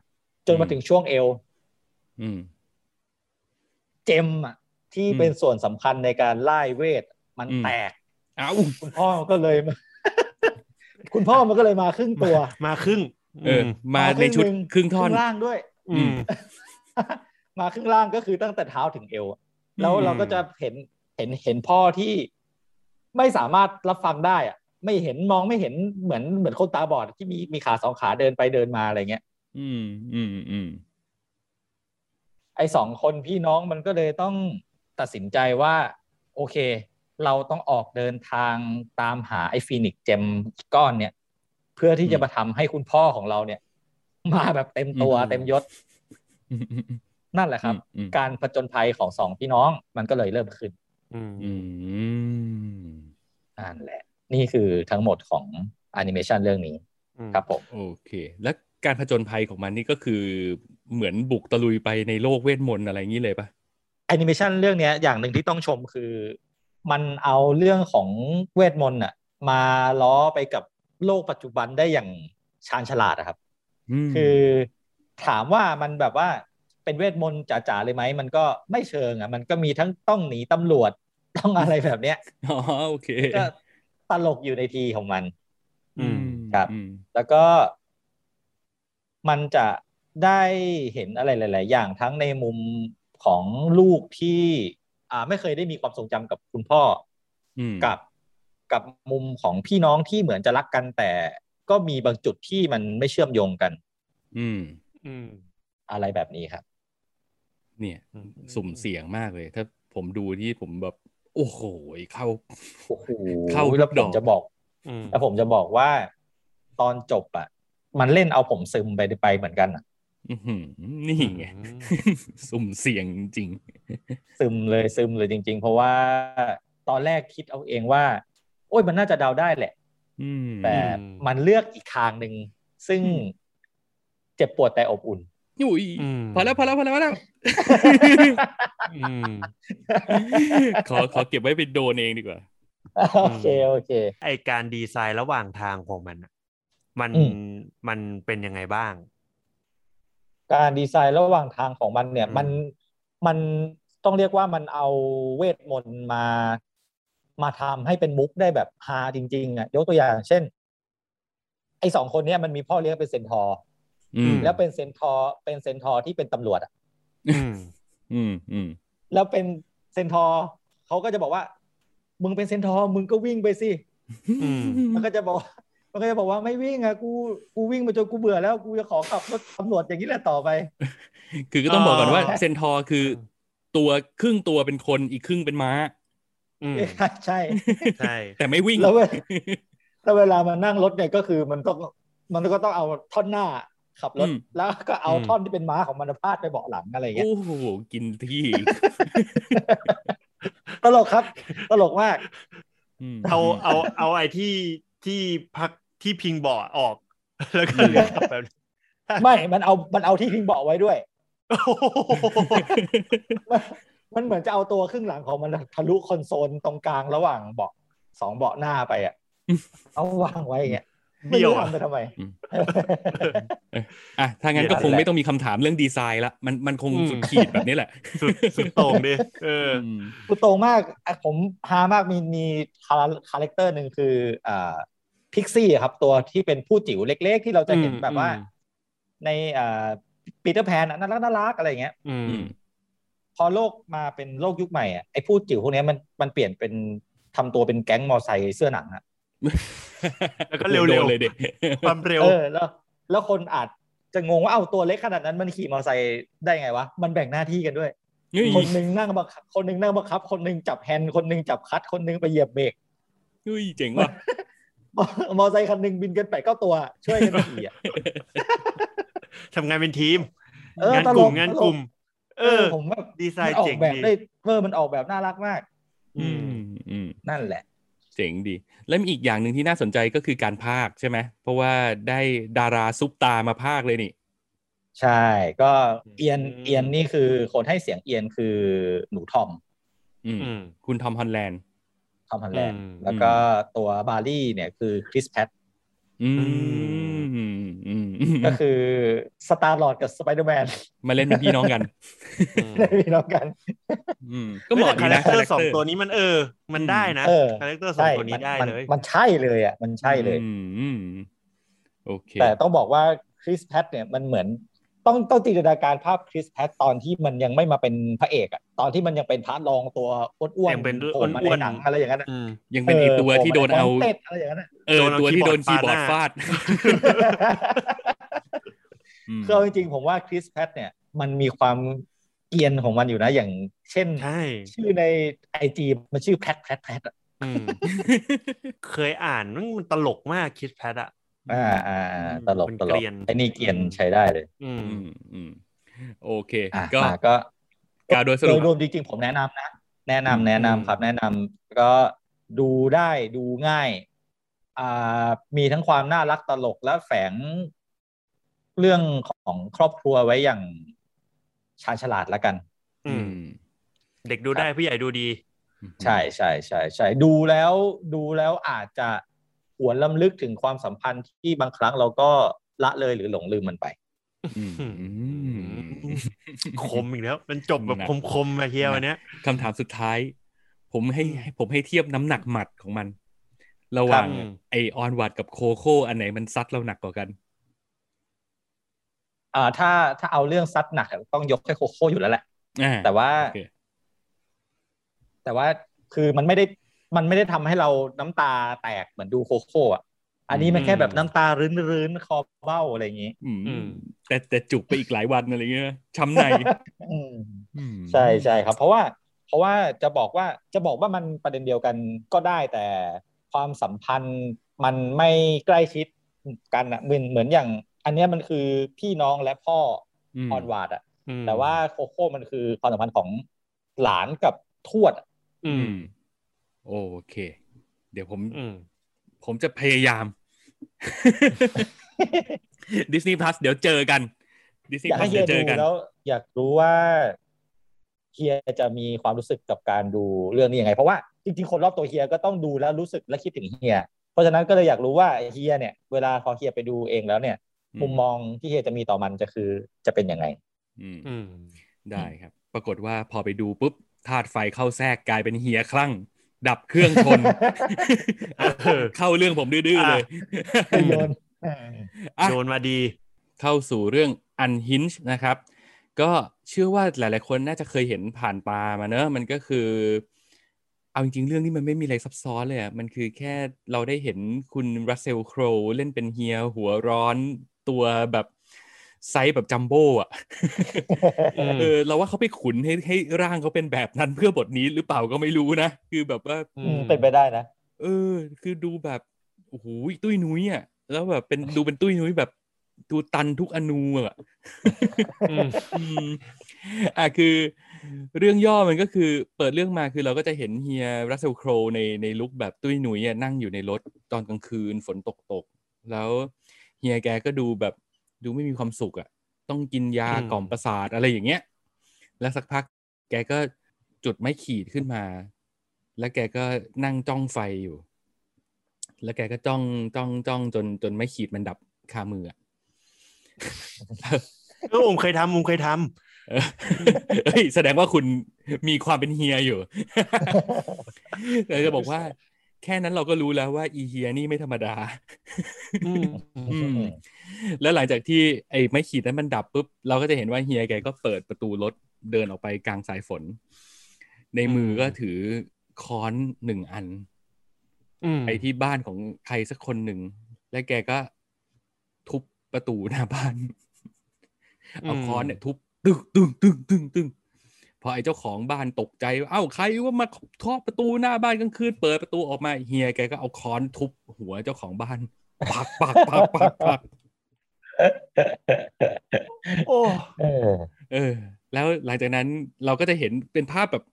จนมาถึงช่วงเอวอืมเจมอะที่อืมเป็นส่วนสำคัญในการไล่เวท มันอืมแตกเอ้าคุณพ่อก็เลย คุณพ่อมันก็เลยมาครึ่งตัว มาครึ่งเออ มาในชุดครึ่งท่อนครึ่งล่างด้วย อืมมาครึ่งล่างก็คือตั้งแต่เท้าถึงเอว แล้วอืมเราก็จะเห็นเห็นเห็นพ่อที่ไม่สามารถรับฟังได้อะ ไม่เห็นมองไม่เห็นเหมือนเหมือนคนตาบอดที่มีมีขาสองขาเดินไปเดินมาอะไรเงี้ย อืมอืมอืมไอ้สองคนพี่น้องมันก็เลยต้องตัดสินใจว่า โอเค เราต้องออกเดินทางตามหาไอ้ฟีนิกซ์เจมก้อนเนี่ย เพื่อที่จะมาทำให้คุณพ่อของเราเนี่ย มาแบบเต็มตัวเต็มยศอืมอืมอืมนั่นแหละครับอืมการผจญภัยของสองพี่น้องมันก็เลยเริ่มขึ้น อืมอืมนั่นแหละ นี่คือทั้งหมดของแอนิเมชันเรื่องนี้ครับผมโอเค แล้วการผจญภัยของมันนี่ก็คือเหมือนบุกตะลุยไปในโลกเวทมนต์อะไรอย่างนี้เลยปะแอนิเมชันเรื่องเนี้ยอย่างหนึ่งที่ต้องชมคือ มันเอาเรื่องของเวทมนต์อะมาล้อไปกับโลกปัจจุบันได้อย่างชาญฉลาดอะครับมคือถามว่ามันแบบว่าเป็นเวทมนต์จ๋าๆเลยไหมมันก็ไม่เชิงอะ มันก็มีทั้งต้องหนีตำรวจต้องอะไรแบบเนี้ยอ๋อโอเคก็ ตลกอยู่ในทีของมัน อืมครับอืมแล้วก็ มันจะได้เห็นอะไรหลาย ๆ อย่างทั้งในมุมของลูกที่ อ่า ไม่เคยได้มีความทรงจำกับคุณพ่ออืมกับกับมุมของพี่น้องที่เหมือนจะรักกันแต่ก็มีบางจุดที่มันไม่เชื่อมโยงกัน อืม อืม อะไรแบบนี้ครับ เนี่ยอืมสุ่มเสียงมากเลย ถ้าผมดูที่ผมแบบ โอ้โหเข้าโอ้โหเข้าทุกแล้วผดมอกจะบอกอืมแล้วผมจะบอกว่า ตอนจบอะ มันเล่นเอาผมซึมไปไปเหมือนกันอะอื้อหือนี่ไงสุ่มเสียงจริง ซึมเลยซึมเลยจริง ๆ เพราะว่าตอนแรกคิดเอาเองว่า โอ้ยมันน่าจะเดาได้แหละอืมแต่มันเลือกอีกทางหนึ่งซึ่งเจ็บปวดแต่อบอุ่น อุ้ยอืมพอแล้วพอแล้วพอแล้วพอแล้วอืมขอขอเก็บไว้เป็นโดนเองดีกว่า โอเคโอเค ไอการดีไซน์ระหว่างทางของมันอะมันอืมมันเป็นยังไงบ้าง การดีไซน์ระหว่างทางของมันเนี่ยอืมมันมันต้องเรียกว่ามันเอาเวทมนต์มา มาทำให้เป็นมุกได้แบบฮาจริง ๆ อะ ยกตัวอย่าง เช่น ไอ้สองคนเนี้ยมันมีพ่อเลี้ยงเป็นเซนทอร์อืม แล้วเป็นเซนทอร์เป็นเซนทอร์ที่เป็นตำรวจอะอืมอืมอืมแล้วเป็นเซนทอร์เขาก็จะบอกว่า มึงเป็นเซนทอร์มึงก็วิ่งไปสิอืมมันก็จะบอกมันก็จะบอกว่าไม่วิ่งอะกูกูวิ่งมาจนกูเบื่อแล้วกูจะขอขับรถตำรวจอย่างนี้แหละต่อไป คือก็ต้องบอกก่อนว่าอ่าเซนทอร์คือตัวครึ่งตัวเป็นคนอีกครึ่งเป็นม้าอืมใช่ใช่แต่ไม่วิ่งแล้วเวลแล้วเวลามันนั่งรถเนี่ยก็คือมันต้องมันก็ต้องเอาท่อนหน้า ขับรถอืมแล้วก็เอาอืมท่อนที่เป็นม้าของมันพาดไปเบาะหลังอะไรอย่างเงี้ยโอ้โหกินที่ ตลกครับ ตลกมากมเอาเอาเอาไอที่ที่พักที่พิงเบาะออก แล้วก็เลือกขับแบบไม่มันเอามันเอาที่พิงเบาะไว้ด้วยโอ้โหมันมันเหมือนจะเอาตัวครึ่งหลังของมันทะลุคอนโซลตรงกลางระหว่างเบาะสองเบาะหน้าไปอะเอาวางไว้อย่างเงี้ยไม่ เบี้ยวรู้อะทำไปทำไมอะถ้างั้นก็คงไม่ต้องมีคำถามเรื่องดีไซน์ละมันมันคงอืมสุดขีดแบบนี้แหละ สุดสุดโต่งดิเอออืมกูโตมากอะผมฮามากมีมีคา character หนึ่งคืออ่า pixie ครับตัวที่เป็นผู้จิ๋วเล็ก ๆ ที่เราจะเห็นอืมแบบว่าอืมในอ่า Peter Pan น่ารักน่ารักอะไรอย่างเงี้ย อืมอืมพอโลกมาเป็นโลกยุคใหม่อะไอ้ผู้จิ๋วพวกเนี้ยมันมันเปลี่ยนเป็นทำตัวเป็นแก๊งมอไซค์เสื้อหนังอะ แล้วก็เร็วๆโดนเลยเด็กความเร็วเออแล้ว แล้วคนอาจจะงงว่าเอาตัวเล็กขนาดนั้นมันขี่มอไซค์ได้ไงวะมันแบ่งหน้าที่กันด้วยเฮ้ยคนหนึ่งนั่งบังคับคนหนึ่งนั่งบังคับ คนหนึ่งจับแฮนด์คนหนึ่งจับคลัตช์คนหนึ่งไปเหยียบเบรกเฮ้ยเจ๋งว่ะมอไซค์คันหนึ่งบินกันไปเก้าตัว ช่วยกันขี่อะทำงานเป็นทีมเอองานตกลลุ่กมงานตลกลุ่ม เออผมว่าดีไซมันน์ออเจ๋กงแบบดีได้เออมันออกแบบน่ารักมาก อืมอืมนั่นแหละ เจ๋งดี แล้วมีอีกอย่างหนึ่งที่น่าสนใจก็คือการพากย์ใช่ไหมเพราะว่าได้ดาราซุปตามาพากย์เลยนี่ ใช่ ก็ Ian อืม Ian นี่คือคนให้เสียง Ian คือหนูทอมอืมอืมคุณ Tom Holland Tom Holland อืมแล้วก็ตัวบาร์ลี่เนี่ยคือ Chris Pratt อืมอือืมอืม ก็คือ Star-Lord กับสไปเดอร์แมนมาเล่นเป็นพี่น้องกันอืมพี่น้องกันอืมก็เหมาะดีคาแรนะคเตอร์ character สองตัวนี้มันเออ มันได้นะเออคาแรคเตอร์สองใช่ตัวนี้มันได้มันเลย มันใช่เลยอะมันใช่เลยอืมโอเคแต่ต้องบอกว่าคริสแพทเนี่ยมันเหมือน ต้องต้องจินตนาการภาพคริสแพทตอนที่มันยังไม่มาเป็นพระเอกอะตอนที่มันยังเป็นพระรองตัวอ้วนยังเป็นๆโผล่มาอ้ในวนๆหนังอะไรอย่างนั้นอะอืมยังเป็นไอตัวที่โดนเอาเต็ดอะไรอย่างนั้นอะเออโดนเอาตัวที่โดนคีคีย์ย์บบออร์ร์ดดฟาฟาดดอืมคือเอาจริงๆผมว่าคริสแพทเนี่ยมันมีความเกรียนของมันอยู่นะ อย่างเช่นใช่ชื่อในไอจีมันชื่อแพทแพทแพทอะอืมเคยอ่านมันมันตลกมากคิดแพทอะ อ่าอ่าอ่าตลกมันตลเกกรียนไอ้นี่เกรียนใช้ได้เลย อืมอืมอืมโอเคอะก็มาก็กล่าวโดยสรุปรวมจริงๆ ผมแนะนำนะ แนะนำอืมแนะนำครับ แนะนำก็ดูได้ดูง่าย อ่า มีทั้งความน่ารักตลกและแฝงเรื่องของครอบครัวไว้อย่างชาญฉลาดแล้วกัน อือืมมเด็กดูได้ผู้ใหญ่ดูดี ใช่ใช่ใช่ใช่ดูแล้วดูแล้วอาจจะ หวนลำลึกถึงความสัมพันธ์ที่บางครั้งเราก็ละเลยหรือหลงลืมมันไปอืมอืมคมอีกแล้ว มันจบแบบนะคมๆมาเฮียวันเนี้ยคำถามสุดท้ายผมให้อืมให้ผมให้เทียบน้ำหนักหมัดของมัน ระหว่างครับไอออนวัดกับโคโค่อันไหนมันซัดเราหนักกว่ากันอ่าถ้าถ้าเอาเรื่องซัดหนักต้องยกให้โคโค่อยู่แล้วแหละอ่าแต่ว่าโอเคแต่ว่าคือมันไม่ได้ มันไม่ได้ทำให้เราน้ำตาแตกเหมือนดูโคโค่อะอันนี้มันแค่แบบน้ำตารื้นรื้นๆคอเบ้าอะไรอย่างนี้อืมอืมแต่แต่จุกไปอีกหลายวันอะไรเงี้ยช้ำในอืมอืมใช่ใช่ครับ เพราะว่า เพราะว่าจะบอกว่าจะบอกว่ามันประเด็นเดียวกันก็ได้แต่ความสัมพันธ์มันไม่ใกล้ชิดกันอะเหมือนเหมือนอย่าง อันเนี้ยมันคือพี่น้องและพ่ออืมออนวาดอะอืมแต่ว่าโคโค่มันคือความสัมพันธ์ของหลานกับทวดอะอือืมม โอเค เดี๋ยวผมอืมผมจะพยายาม ดิสนีย์พลัสเดี๋ยวเจอกันดิสนีอย์ยากพลัให้สเฮีเดี๋ยยวเจอกันดูแล้ว อยากรู้ว่าเฮียจะมีความรู้สึกกับการดูเรื่องนี้ยังไง เพราะว่าจริงๆ คนรอบตัวเฮียก็ต้องดูแล้วรู้สึกและคิดถึงเฮีย เพราะฉะนั้นก็เลยอยากรู้ว่าเฮียเนี่ย เวลาพอเฮียไปดูเองแล้วเนี่ยอืมมุมมองที่เฮียจะมีต่อมันจะคือจะเป็นยังไงอืมอืมได้ครับ ปรากฏว่าพอไปดูปุ๊บธาตุไฟเข้าแทรกกลายเป็นเฮียคลั่ง ดับเครื่องชนเออเข้าเรื่องผมดื้อๆเลยโยนอะโดนมาดี เข้าสู่เรื่อง Unhinged นะครับ ก็เชื่อว่าหลายๆคนน่าจะเคยเห็นผ่านตามาเนอะมันก็คือ เอาจริงๆ เรื่องนี้มันไม่มีอะไรซับซ้อนเลยอะมันคือแค่เราได้เห็นคุณรัสเซลโครเล่นเป็นเฮียหัวร้อนตัวแบบ ไซส์แบบจัมโบ้อะอืมเออเราว่าเขาไปขุนให้ให้ร่างเขาเป็นแบบนั้นเพื่อบทนี้หรือเปล่าก็ไม่รู้นะ คือแบบว่าอือืมมเป็นไปได้นะ เออ คือดูแบบโอ้โหตุ้ยนุ้ยอะ แล้วแบบเป็นดูเป็นตุ้ยนุ้ยแบบดูตันทุกอนูอะอืมอืมอะคือเรื่องย่อมันก็คือเปิดเรื่องมาคือเราก็จะเห็นเฮียรัสเซลโครในในลุคแบบตุ้ยหนุยอะนั่งอยู่ในรถตอนกลางคืนฝนตกตก แล้วเฮียแกก็ดูแบบ ดูไม่มีความสุขอะ ต้องกินยาอืมกล่อมประสาทอะไรอย่างเงี้ย แล้วสักพักแกก็จุดไม้ขีดขึ้นมา แล้วแกก็นั่งจ้องไฟอยู่ แล้วแกก็จ้องจ้องจ้องจนจนไม้ขีดมันดับคามืออะเออผมเคยทำผมเคยทำเออเฮ้ยแสดงว่าคุณมีความเป็นเฮียอยู่แต่จะบอกว่า แค่นั้นเราก็รู้แล้วว่าอีเฮียนี่ไม่ธรรมดาอืมอืมแล้วหลังจากที่ไอ้ไม้ขีดนั้นมันดับปุ๊บ เราก็จะเห็นว่าเฮียแกก็เปิดประตูรถเดินออกไปกลางสายฝน ในมือก็ถือค้อนหนึ่งอันอืมไปที่บ้านของใครสักคนหนึ่ง และแกก็ทุบประตูหน้าบ้าน เอาค้อนเนี่ยทุบตึ้งตึ้งตึ้งตึ้งตึ้ง พอไอ้เจ้าของบ้านตกใจว่าเอ้าใครว่ามาเคาะประตูหน้าบ้านกลางคืนเปิดประตูออกมาเฮียแกก็เอาค้อนทุบหัวเจ้าของบ้านปักปักปักปักปักโอ้เออเออ แล้วหลังจากนั้นเราก็จะเห็นเป็นภาพแบบ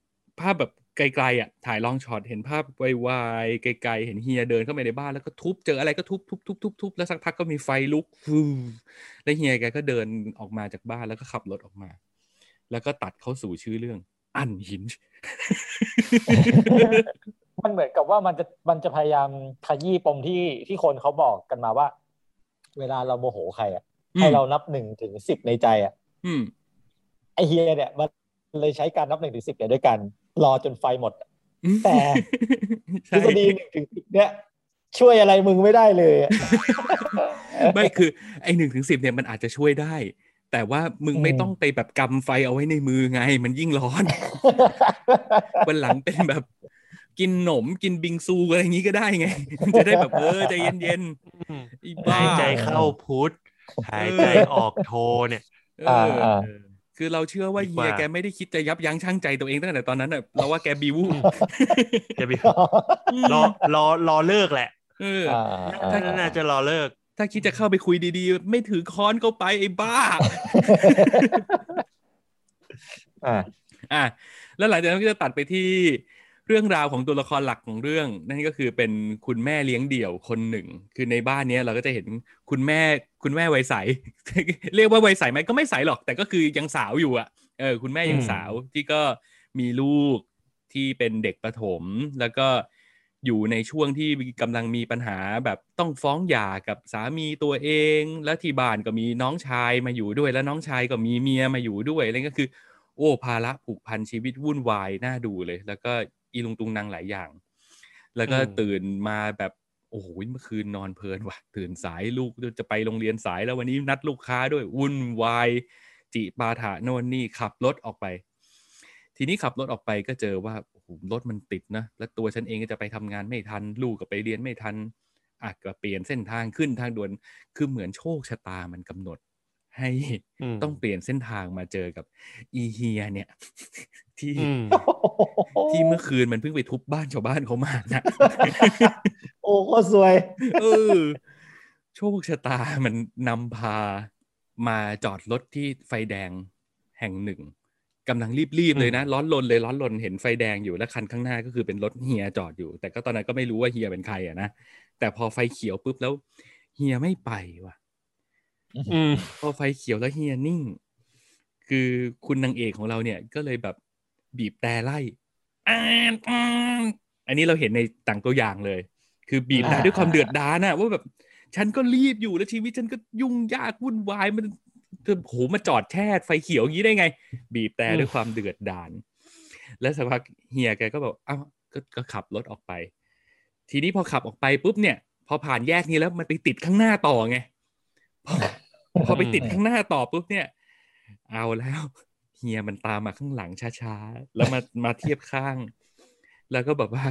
ภาพแบบไกลๆอะถ่ายลองช็อตเห็นภาพไวๆไกลๆเห็นเฮียเดินเข้าไปในบ้านแล้วก็ทุบเจออะไรก็ทุบทุบทุบทุบทุบแล้วสักพักก็มีไฟลุกฟูแล้วเฮียแกก็เดินออกมาจากบ้านแล้วก็ขับรถออกมา แล้วก็ตัดเข้าสู่ชื่อเรื่อง อันหิน มันเหมือนกับว่ามันจะมันจะพยายามขยี้ปมที่ที่คนเขาบอกกันมาว่า เวลาเราโมโหใครอะให้เรานับหนึ่งถึงสิบในใจอะอืมไอเฮียเนี่ย มันเลยใช้การนับหนึ่งถึงสิบเนี่ยด้วยกัน รอจนไฟหมด แต่ทใช่ฤษฎีหนึ่งถึงสิบเนี่ยช่วยอะไรมึงไม่ได้เลยอะไม่คือ ไอ้หนึ่งถึงสิบเนี่ยมันอาจจะช่วยได้ แต่ว่ามึงไม่อืมต้องไปแบบกำไฟเอาไว้ในมือไง มันยิ่งร้อนวันหลังเป็นแบบกินหนมกินบิงซูอะไรอย่างนี้ก็ได้ไง มันจะได้แบบเออใจเย็นๆอีบ้าหายใจเข้าพุทธหายใจออกโทเนี่ยเออออ่าคือเราเชื่อว่าดีเฮีกว่ายแกไม่ได้คิดจะยับยั้งชั่งใจตัวเองตั้งแต่ตอนนั้นอะเราว่าแกบิวจะไปรอรอรอเลิกแหละเอออ่าอ่าถ้าน่าจะรอเลิก ถ้าคิดจะเข้าไปคุยดีๆ ไม่ถือค้อนเข้าไปไอ้บ้า อ่าอะแล้วหลังจากนั้นก็จะตัดไปที่เรื่องราวของตัวละครหลักของเรื่อง นั่นก็คือเป็นคุณแม่เลี้ยงเดี่ยวคนหนึ่ง คือในบ้านเนี้ยเราก็จะเห็นคุณแม่คุณแม่วัยใส เรียกว่าวัยใสไหมก็ไม่ใสหรอก แต่ก็คือยังสาวอยู่อะเออคุณแม่ยังอืมสาวที่ก็มีลูกที่เป็นเด็กประถม แล้วก็ อยู่ในช่วงที่กำลังมีปัญหาแบบต้องฟ้องหย่ากับสามีตัวเอง แล้วที่บ้านก็มีน้องชายมาอยู่ด้วย แล้วน้องชายก็มีเมียมาอยู่ด้วยอะไรก็คือ โอ้ภาระผูกพันชีวิตวุ่นวายน่าดูเลย แล้วก็อีลุงตุงนางหลายอย่าง แล้วก็อืมตื่นมาแบบโอ้โหเมื่อคืนนอนเพลินว่ะตื่นสายลูกจะไปโรงเรียนสายแล้ววันนี้นัดลูกค้าด้วยวุ่นวายจิปาถะโน่นนี่ขับรถออกไป ทีนี้ขับรถออกไปก็เจอว่าโอ้โห รถมันติดนะ แล้วตัวฉันเองก็จะไปทำงานไม่ทัน ลูกก็ไปเรียนไม่ทันอะก็เปลี่ยนเส้นทางขึ้นทางด่วน คือเหมือนโชคชะตามันกำหนด ให้อืมต้องเปลี่ยนเส้นทางมาเจอกับ อีเฮียเนี่ย ที่อืมที่เมื่อคืนมันเพิ่งไปทุบบ้านชาวบ้านเขามานะโอ้โคตรสวยเออโชคชะตามันนำพามาจอดรถที่ไฟแดงแห่งหนึ่ง กำลังรีบๆเลยนะ ร้อนรนเลยร้อนรนเห็นไฟแดงอยู่แล้วคันข้างหน้าก็คือเป็นรถเฮียจอดอยู่ แต่ก็ตอนนั้นก็ไม่รู้ว่าเฮียเป็นใครอะนะแต่พอไฟเขียวปุ๊บแล้วเฮียไม่ไปว่ะอืมพอไฟเขียวแล้วเฮียนิ่ง คือคุณนางเอกของเราเนี่ยก็เลยแบบบีบแต่ไล่อ่านอ่านอันนี้เราเห็นในต่างตัวอย่างเลย คือบีบแต่อ่าด้วยความเดือดดาลนะว่าแบบฉันก็รีบอยู่แล้วชีวิตฉันก็ยุ่งยากวุ่นวายมันจะ โหมาจอดแช่ไฟเขียวอย่างนี้ได้ไง บีบแต่ด้วยความเดือดดาลแล้วสักพักเฮียแกก็บอกเอ้าก็ก็ขับรถออกไป ทีนี้พอขับออกไปปุ๊บเนี่ย พอผ่านแยกนี้แล้วมันไปติดข้างหน้าต่อไงพอพอไปติดข้างหน้าต่อปุ๊บเนี่ย เอาแล้วเฮียมันตามมาข้างหลังช้าๆ แล้วมามาเทียบข้าง แล้วก็แบบว่า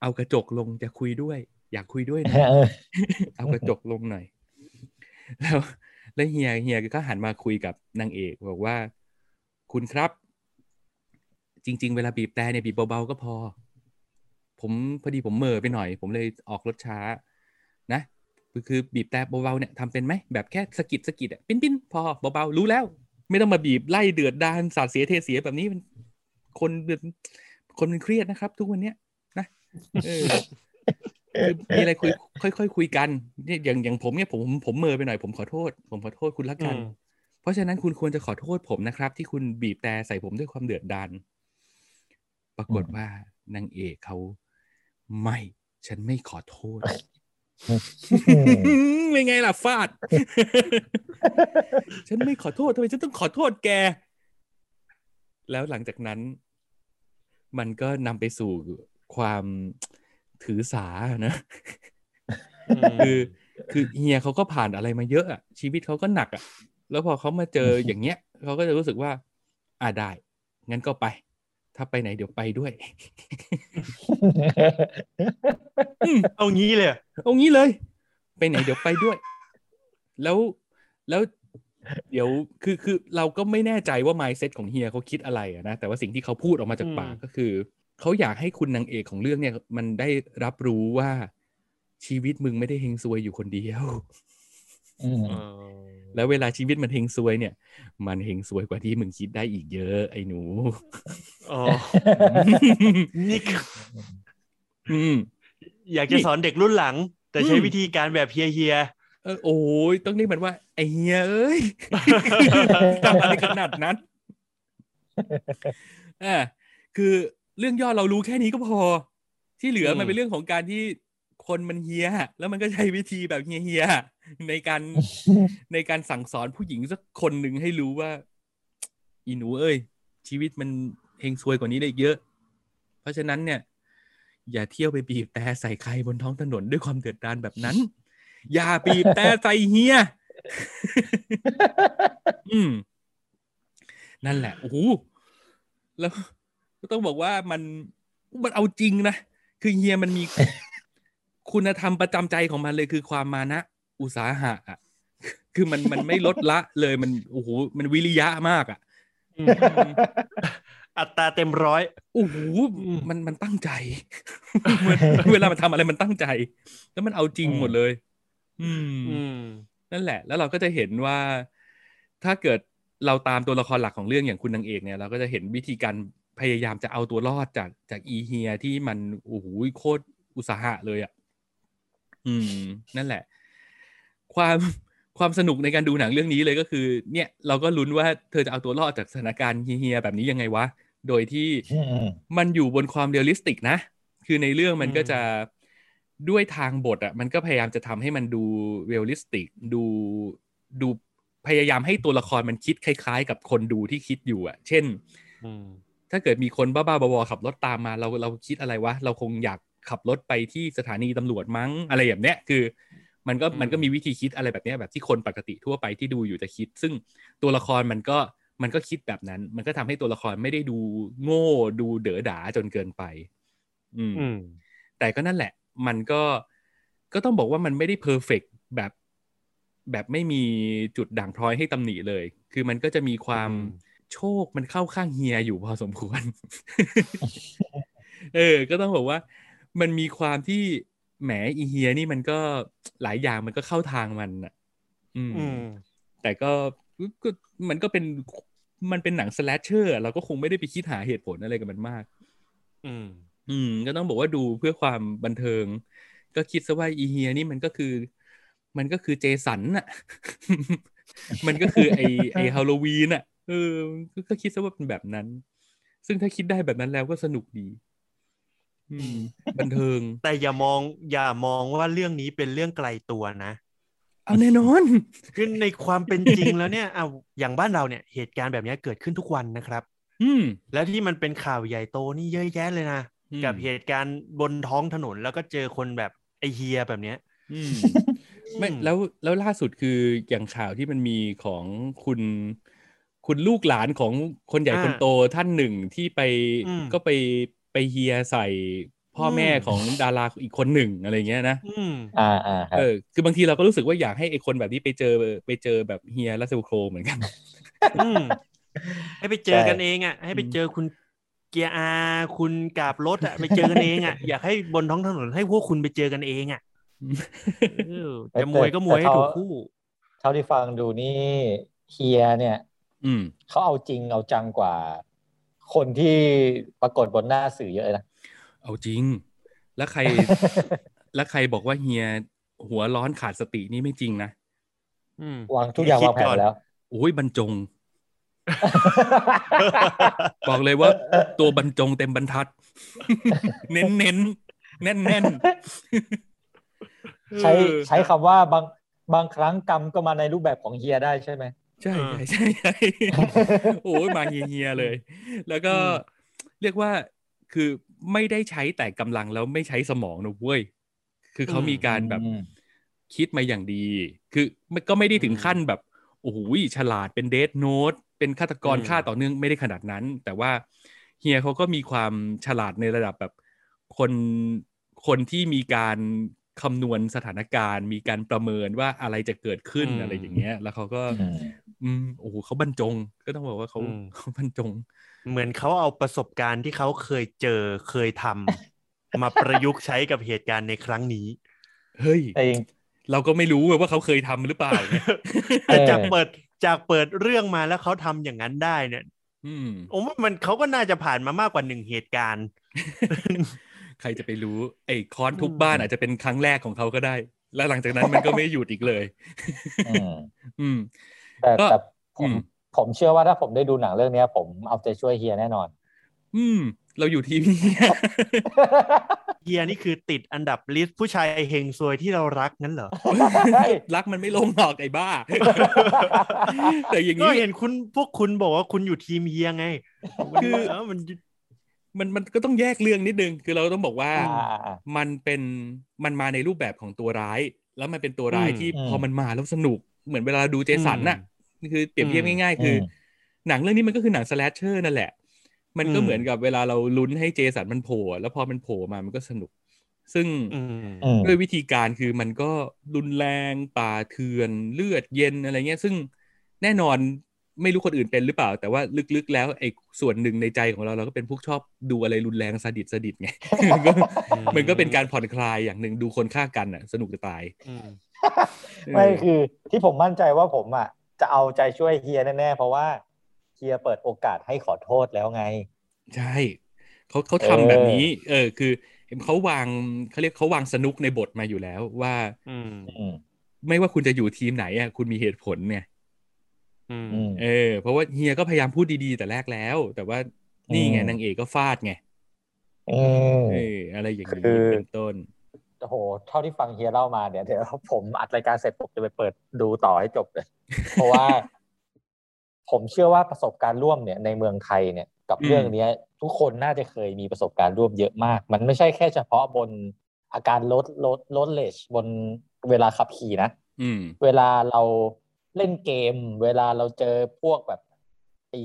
เอากระจกลงจะคุยด้วย อยากคุยด้วยนะเออเอากระจกลงหน่อย แล้ว แล้วเฮียเฮียก็หันมาคุยกับนางเอกบอกว่า คุณครับ จริง ๆ เวลาบีบแต่เนี่ยบีบเบาๆก็พอ ผมพอดีผมเม่อไปหน่อย ผมเลยออกรถช้า นะคือบีบแต่เบาๆเนี่ยทำเป็นไหมแบบแค่สกิดสกิดอะปิ้นปิ้นพอเบาๆรู้แล้ว ไม่ต้องมาบีบไล่เดือดดานสาดเสียเทเสียแบบนี้มันคนเป็นคนมันเครียดนะครับ ทุกวันเนี้ยนะ คือมีอะไรคุยค่อยๆคุยกันเนี่ยอย่างอย่างผมเนี่ยผมผมเมอไปหน่อยผมขอโทษ ผมขอโทษคุณละกันอืมเพราะฉะนั้นคุณควรจะขอโทษผมนะครับ ที่คุณบีบแต่ใส่ผมด้วยความเดือดดานปรากฏอืมว่านางเอกเขาไม่ ฉันไม่ขอโทษเป็นไงล่ะฟาด ฉันไม่ขอโทษทำไมฉันต้องขอโทษแก แล้วหลังจากนั้น มันก็นำไปสู่ความ ถือสานะคือคือเฮียเขาก็ผ่านอะไรมาเยอะอะชีวิตเขาก็หนักอะแล้วพอเขามาเจออย่างเงี้ยเขาก็จะรู้สึกว่า อ่าได้ งั้นก็ไป ถ้าไปไหนเดี๋ยวไปด้วยอืมเอางี้เลยเหรอเอางี้เลย ไปไหนเดี๋ยวไปด้วย แล้วแล้วเดี๋ยวคือคือเราก็ไม่แน่ใจว่า mindset ของเฮียเขาคิดอะไรอะนะ แต่ว่าสิ่งที่เขาพูดออกมาจากปากก็คือ เขาอยากให้คุณนางเอกของเรื่องเนี่ยมันได้รับรู้ว่าชีวิตมึงไม่ได้เฮงซวยอยู่คนเดียวอืมเออแล้วเวลาชีวิตมันเฮงซวยเนี่ย มันเฮงซวยกว่าที่มึงคิดได้อีกเยอะ ไอ้หนูอ๋อนี่คืออืมอยากจะสอนเด็กรุ่นหลัง แต่ใช้อืมวิธีการแบบเฮียเฮียเออโอ้ยต้องเรียกมันว่า ไอเฮียเอ้ยทำอะไรขนาดนั้นอ่าคือ เรื่องย่อเรารู้แค่นี้ก็พอ ที่เหลืออมมันเป็นเรื่องของการที่คนมันเฮียแล้วมันก็ใช้วิธีแบบเฮียๆในการในการสั่งสอนผู้หญิงสักคนหนึ่งให้รู้ว่า อีหนูเอ้ย ชีวิตมันเฮงซวยกว่านี้ได้อีกเยอะ เพราะฉะนั้นเนี่ย อย่าเที่ยวไปบีบแต่ใส่ใครบนท้องถนนด้วยความเดือดร้อนแบบนั้น อย่าบีบแต่ใส่เฮียอืมนั่นแหละโอ้โหแล้วก็ ต้องบอกว่ามันมันเอาจริงนะ คือเฮียมันมี คุณธรรมประจำใจของมันเลยคือความมานะ อุตสาหะอะคือมันมันไม่ลดละเลยมันโอ้โหมันวิริยะมากอะอืมอัตราเต็มร้อยโอ้โหอืมมันมันตั้งใจ เวลาเวลามันทำอะไรมันตั้งใจ แล้วมันเอาจริงหมดเลยอืมอืมนั่นแหละ แล้วเราก็จะเห็นว่า ถ้าเกิดเราตามตัวละครหลักของเรื่องอย่างคุณนางเอกเนี่ย เราก็จะเห็นวิธีการ พยายามจะเอาตัวรอดจากจากอีเฮียที่มันโอ้โหโคตรอุตสาหะเลยอะ อืม นั่นแหละ ความความสนุกในการดูหนังเรื่องนี้เลยก็คือ เนี่ย เราก็ลุ้นว่าเธอจะเอาตัวรอดจากสถานการณ์เฮียๆแบบนี้ยังไงวะ โดยที่อืมมันอยู่บนความ realistic นะ คือในเรื่องมันอืมก็จะด้วยทางบทอะ มันก็พยายามจะทำให้มันดู realistic ดูดูพยายามให้ตัวละครมันคิดคล้าย ๆ กับคนดูที่คิดอยู่อะ เช่นอืม ถ้าเกิดมีคนบ้าๆบอๆขับรถตามมาเราเราคิดอะไรวะ เราคงอยากขับรถไปที่สถานีตำรวจมั้งอะไรแบบเนี้ยคือ มันก็อืมมันก็มีวิธีคิดอะไรแบบเนี้ยแบบที่คนปกติทั่วไปที่ดูอยู่จะคิด ซึ่งตัวละครมันก็มันก็คิดแบบนั้น มันก็ทำให้ตัวละครไม่ได้ดูโง่ดูเด๋อดาจนเกินไปอืมอืมแต่ก็นั่นแหละ มันก็ก็ต้องบอกว่ามันไม่ได้ perfect แบบแบบไม่มีจุดด่างพร้อยให้ตำหนิเลย คือมันก็จะมีความอืม โชคมันเข้าข้างเฮียอยู่พอสมควร เออ ก็ต้องบอกว่า มันมีความที่แหมอีเฮียนี่มันก็หลายอย่างมันก็เข้าทางมันอะอืมอืม แต่ก็ก็มันก็เป็นมันเป็นหนังสแลชเชอร์เราก็คงไม่ได้ไปคิดหาเหตุผลอะไรกับมันมาก อืม อืม ก็ต้องบอกว่าดูเพื่อความบันเทิง ก็คิดซะว่าอีเฮียนี่มันก็คือ มันก็คือเจสันน่ะ มันก็คือไอไอฮาโลวีนอะ เออก็ก็คิดซะว่าเป็นแบบนั้น ซึ่งถ้าคิดได้แบบนั้นแล้วก็สนุกดีอืมบันเทิง แต่อย่ามอง อย่ามองว่าเรื่องนี้เป็นเรื่องไกลตัวนะเอาแน่นอนคือในความเป็นจริงแล้วเนี่ยเอาอย่างบ้านเราเนี่ยเหตุการณ์แบบนี้เกิดขึ้นทุกวันนะครับ อืม แล้วที่มันเป็นข่าวใหญ่โตนี่เยอะแยะเลยนะอืมกับเหตุการณ์บนท้องถนนแล้วก็เจอคนแบบไอเฮียแบบเนี้ย อืมไม่อืมแล้วแล้วล่าสุดคืออย่างข่าวที่มันมีของคุณ คุณลูกหลานของคนใหญ่อ่าคนโตท่านหนึ่งที่ไปอืมก็ไปไปเฮียใส่พ่ออมแม่ของดาราอีกคนหนึ่งอะไรเงี้ยนะอืมอ่าอ่าครับเออคือบางทีเราก็รู้สึกว่าอยากให้ไอคนแบบนี้ไปเจอไปเจอแบบเฮียรัสเซลโครเหมือนกันอืมให้ไปเจอกันเองอะ ให้ไปเจอคุณเกียร์อาคุณกาบรถอะไปเจอกันเองอะอยากให้บนท้องถนนให้พวกคุณไปเจอกันเองอะเออจะมวยก็มวยให้ถูกคู่ เท่าที่ฟังดูนี่เฮียเนี่ย อืมเขาเอาจริงเอาจังกว่า คนที่ปรากฏบนหน้าสื่อเยอะนะเอาจริง แล้วใคร แล้วใครบอกว่าเฮียหัวร้อนขาดสตินี่ไม่จริงนะอืมวางทุกอย่างวางแผนไว้แล้วโอ้ยบรรจง บอกเลยว่า ตัวบรรจงเต็มบรรทัด เน้นเน้นแน่นแน่นใช้ใช้คำว่าบางบางครั้งกรรมก็มาในรูปแบบของเฮียได้ใช่ไหม ใช่ใช่ใช่ใช่โอ้ยมาเฮียๆเลย แล้วก็อืมเรียกว่าคือไม่ได้ใช้แต่กำลังแล้วไม่ใช้สมองนะเว้ยคือเขามีการแบบอืมคิดมาอย่างดี คือมันก็ไม่ได้ถึงขั้นแบบโอ้โหฉลาดเป็นเดทโนตเป็นฆาตกรอืมฆ่าต่อเนื่องไม่ได้ขนาดนั้น แต่ว่าเฮียเขาก็มีความฉลาดในระดับแบบคนคนที่มีการ คำนวณสถานการณ์ มีการประเมินว่าอะไรจะเกิดขึ้นอะไรอย่างเงี้ย แล้วเขาก็ อืมอืมโอ้โหเขาบรรจง ก็ต้องบอกว่าเขาอืมเขาบรรจง เหมือนเขาเอาประสบการณ์ที่เขาเคยเจอเคยทำมาประยุกต์ใช้กับเหตุการณ์ในครั้งนี้ เฮ้ยแต่จริงเราก็ไม่รู้ว่าเขาเคยทำหรือเปล่าไงเออจากเปิดจากเปิดเรื่องมาแล้วเขาทำอย่างนั้นได้เนี่ยอืมผมว่ามันเขาก็น่าจะผ่านมามากกว่าหนึ่งเหตุการณ์ ใครจะไปรู้ไอ้ค้อนทุบบ้านอาจจะเป็นครั้งแรกของเขาก็ได้ แล้วหลังจากนั้นมันก็ไม่หยุดอีกเลยอืมอืมแต่ก็แต่ผอืมมผมเชื่อว่าถ้าผมได้ดูหนังเรื่องเนี้ยผมเอาใจช่วยเฮียแน่นอน อืม เราอยู่ทีวีเฮียนี่คือติดอันดับลิสต์ผู้ชายเฮงซวยที่เรารักงั้นเหรอ รักมันไม่ลงหรอกไอ้บ้า แต่อย่างก็นี้เห็นคุณพวกคุณบอกว่าคุณอยู่ทีมเฮียไงคือเออมัน มันมันก็ต้องแยกเรื่องนิดนึง คือเราต้องบอกว่าอ่ามันเป็นมันมาในรูปแบบของตัวร้าย แล้วมันเป็นตัวร้ายอืมที่อืมพอมันมาแล้วสนุกเหมือนเวลาดูเจสันน่ะคือเปรียบเทียบอืมง่าย ๆ คืออมหนังเรื่องนี้มันก็คือหนังสแลชเชอร์นั่นแหละ มันก็อืมเหมือนกับเวลาเราลุ้นให้เจสันมันโผล่แล้วพอมันโผล่มามันก็สนุก ซึ่งอืมอืมด้วยวิธีการคือมันก็รุนแรงป่าเถื่อนเลือดเย็นอะไรเงี้ย ซึ่งแน่นอน ไม่รู้คนอื่นเป็นหรือเปล่า แต่ว่าลึกๆ แล้วไอ้ส่วนหนึ่งในใจของเราเราก็เป็นพวกชอบดูอะไรรุนแรงสดิดสดิดไงมันก็มันก็เป็นการผ่อนคลายอย่างหนึ่งดูคนฆ่ากันอะ สนุกจะตายอืมไม่คือที่ผมมั่นใจว่าผมอะจะเอาใจช่วยเฮียแน่ๆเพราะว่าเฮียเปิดโอกาสให้ขอโทษแล้วไง ใช่เขาเขาเออทำแบบนี้ เออ คือเขาวางเขาเรียกเขาวางสนุกในบทมาอยู่แล้วว่าอืมอืมไม่ว่าคุณจะอยู่ทีมไหนอะคุณมีเหตุผลเนี่ยอืมอืม เออ เพราะว่าเฮียก็พยายามพูดดีๆแต่แรกแล้ว แต่ว่านี่ไงอืมนางเอกก็ฟาดไงอืมเอออะไรอย่างนี้คือเป็นต้นโอ้โห เท่าที่ฟังเฮียเล่ามาเดี๋ยวเดี๋ยวผมอัดรายการเสร็จผมจะไปเปิดดูต่อให้จบเลย เพราะว่า ผมเชื่อว่าประสบการณ์ร่วมเนี่ยในเมืองไทยเนี่ย กับอืมเรื่องเนี้ย ทุกคนน่าจะเคยมีประสบการณ์ร่วมเยอะมาก มันไม่ใช่แค่เฉพาะบนอาการลดลดลดเลชบนเวลาขับขี่นะอืมเวลาเรา เล่นเกม เวลาเราเจอพวกแบบไอ้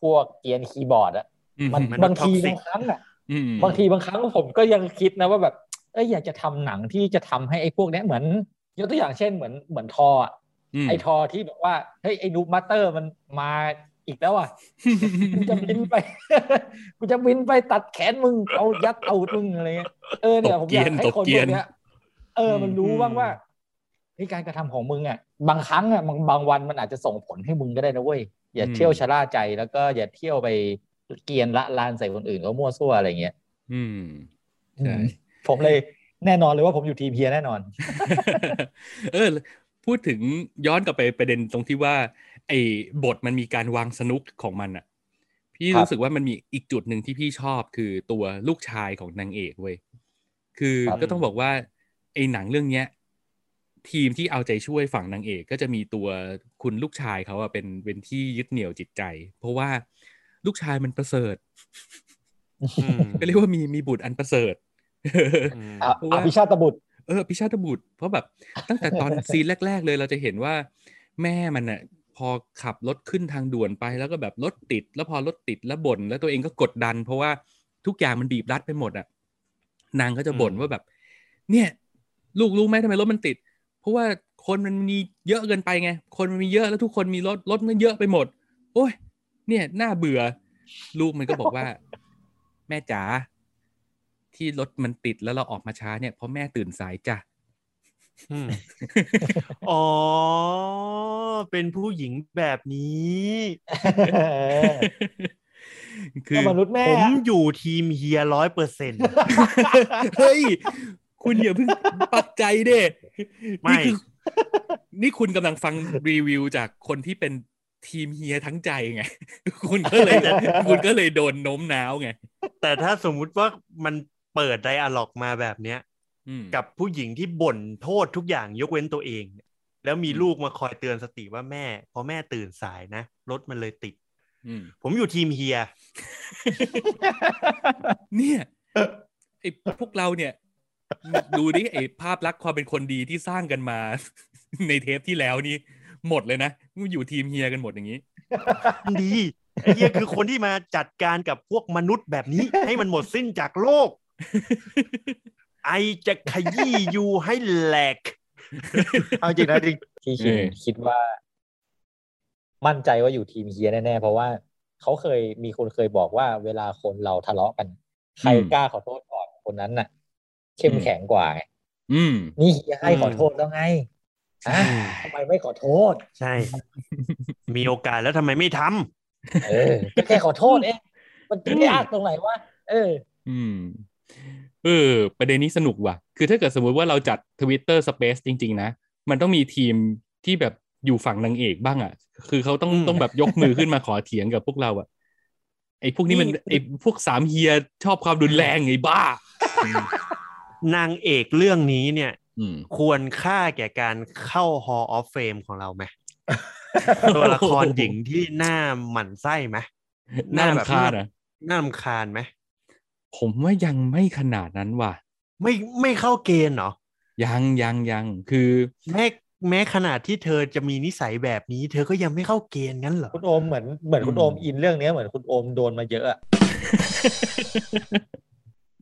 พวกเกียนคีย์บอร์ดอะอืมมันมันบางที toxic บางครั้งอะอืมบางทีบางครั้งผมก็ยังคิดนะว่าแบบเอ้ยอยากจะทำหนังที่จะทำให้ไอ้พวกเนี้ยเหมือน ยกตัวอย่างเช่นเหมือนเหมือนทออะมไอ้ทอที่แบบว่าเฮ้ยไอ้นูมาสเตอร์มันมาอีกแล้วอะกูจะบินไปกูจะบินไปตัดแขนมึงเอายัดเอามึงอะไรเงี้ยเออเนี่ยผมอยากให้คนพวกเนี้ยเออมันรู้บ้างว่า เฮ้ยการกระทำของมึงอะบางครั้งอะบางบางวันมันอาจจะส่งผลให้มึงก็ได้นะเว้ยอย่าเที่ยวชะล่าใจแล้วก็อย่าเที่ยวไปเกรียนละลานใส่คนอื่นก็มั่วซั่วอะไรเงี้ยอืมใช่ผมเลยแน่นอนเลยว่าผมอยู่ทีมเฮียแน่นอน เออ พูดถึงย้อนกลับไปประเด็นตรงที่ว่า ไอ้บทมันมีการวางสนุกของมันอะพี่ครับรู้สึกว่ามันมีอีกจุดหนึ่งที่พี่ชอบคือตัวลูกชายของนางเอกเว้ยคือครับก็ต้องบอกว่า ไอ้หนังเรื่องเนี้ย ทีมที่เอาใจช่วยฝั่งนางเอกก็จะมีตัวคุณลูกชายเขาอะเป็นเป็นที่ยึดเหนี่ยวจิตใจ เพราะว่าลูกชายมันประเสริฐอืมก็เรียกว่ามีมีบุตรอันประเสริฐอืมอะเพราะว่าอภิชาตบุตร เออพิชาตบุตร เพราะแบบตั้งแต่ตอนซีนแรก ๆ เลยเราจะเห็นว่า แม่มันน่ะพอขับรถขึ้นทางด่วนไปแล้วก็แบบรถติด แล้วพอรถติดแล้วบ่นแล้วตัวเองก็กดดัน เพราะว่าทุกอย่างมันบีบรัดไปหมดอะนางก็จะบ่นอืมว่าแบบ เนี่ย ลูกรู้ไหมทำไมรถมันติด เพราะว่าคนมันมีเยอะเกินไปไง คนมันมีเยอะแล้วทุกคนมีรถรถมันเยอะไปหมด โอ้ย เนี่ยน่าเบื่อ ลูกมันก็บอกว่า แม่จ๋าที่รถมันติดแล้วเราออกมาช้าเนี่ยเพราะแม่ตื่นสายจ้ะอืมอ๋อ เป็นผู้หญิงแบบนี้ คือก็มนุษย์แม่ผมอะอยู่ทีมเฮียร้อยเปอร์เซ็นต์เฮ้ย คุณอย่าเพิ่งปักใจเด้ไม่นี่คือนี่คุณกำลังฟังรีวิวจากคนที่เป็นทีมเฮียทั้งใจไง คุณก็เลยคุณก็เลยโดนโน้มน้าวไง แต่ถ้าสมมุติว่ามันเปิดไดอะล็อกมาแบบเนี้ยอืมกับผู้หญิงที่บ่นโทษทุกอย่างยกเว้นตัวเองเนี่ยแล้วมีอืมลูกมาคอยเตือนสติว่าแม่ พอแม่ตื่นสายนะ รถมันเลยติดอืมผมอยู่ทีมเฮีย เนี่ยไอ้พวกเราเนี่ย ดูดิไอ้ภาพลักษณ์ความเป็นคนดีที่สร้างกันมา ในเทปที่แล้วนี่หมดเลยนะมันอยู่ทีมเฮียกันหมดอย่างนี้ ดีไอ้เฮียคือคนที่มาจัดการกับพวกมนุษย์แบบนี้ ให้มันหมดสิ้นจากโลก ไอจะขยี้ยูให้แหลก เอาจริงนะจริงที่คิดเออ คิดว่า มั่นใจว่าอยู่ทีมเฮียแน่ๆเพราะว่าเขาเคยมีคนเคยบอกว่าเวลาคนเราทะเลาะกัน ใครกล้าขอโทษก่อนคนนั้นน่ะ เข้มแข็งกว่าไงอืม นี่เฮียให้อืมขอโทษแล้วไงอะทำไมไม่ขอโทษ ใช่ มีโอกาสแล้วทำไมไม่ทำเออก็แค่ขอโทษเองมันจะยากตรงไหนวะเออ อืมเออ ประเด็นนี้สนุกว่ะ คือถ้าเกิดสมมุติว่าเราจัด Twitter Space จริง ๆ นะ มันต้องมีทีมที่แบบอยู่ฝั่งนางเอกบ้างอะ คือเขาต้องอืมต้องแบบยกมือขึ้นมาขอเถียงกับพวกเราอะ ไอ้พวกนี้มันนี่ไอ้พวกสามเฮียชอบความรุนแรงไอ้บ้า นางเอกเรื่องนี้เนี่ยอืมควรค่าแก่การเข้า Hall of Fame ของเราไหมตัวละครหญิงที่หน้าหมันไส้ไหมน่าแบบรำคาญอะน่ารำคาญไหมผมว่ายังไม่ขนาดนั้นว่ะ ไม่ไม่เข้าเกณฑ์เหรอ ยังยังยังคือแม้แม้ขนาดที่เธอจะมีนิสัยแบบนี้ เธอก็ยังไม่เข้าเกณฑ์งั้นเหรอคุณโอมเหมือนเหมือนคุณอืมโอมอินเรื่องเนี้ยเหมือนคุณโอมโดนมาเยอะอะ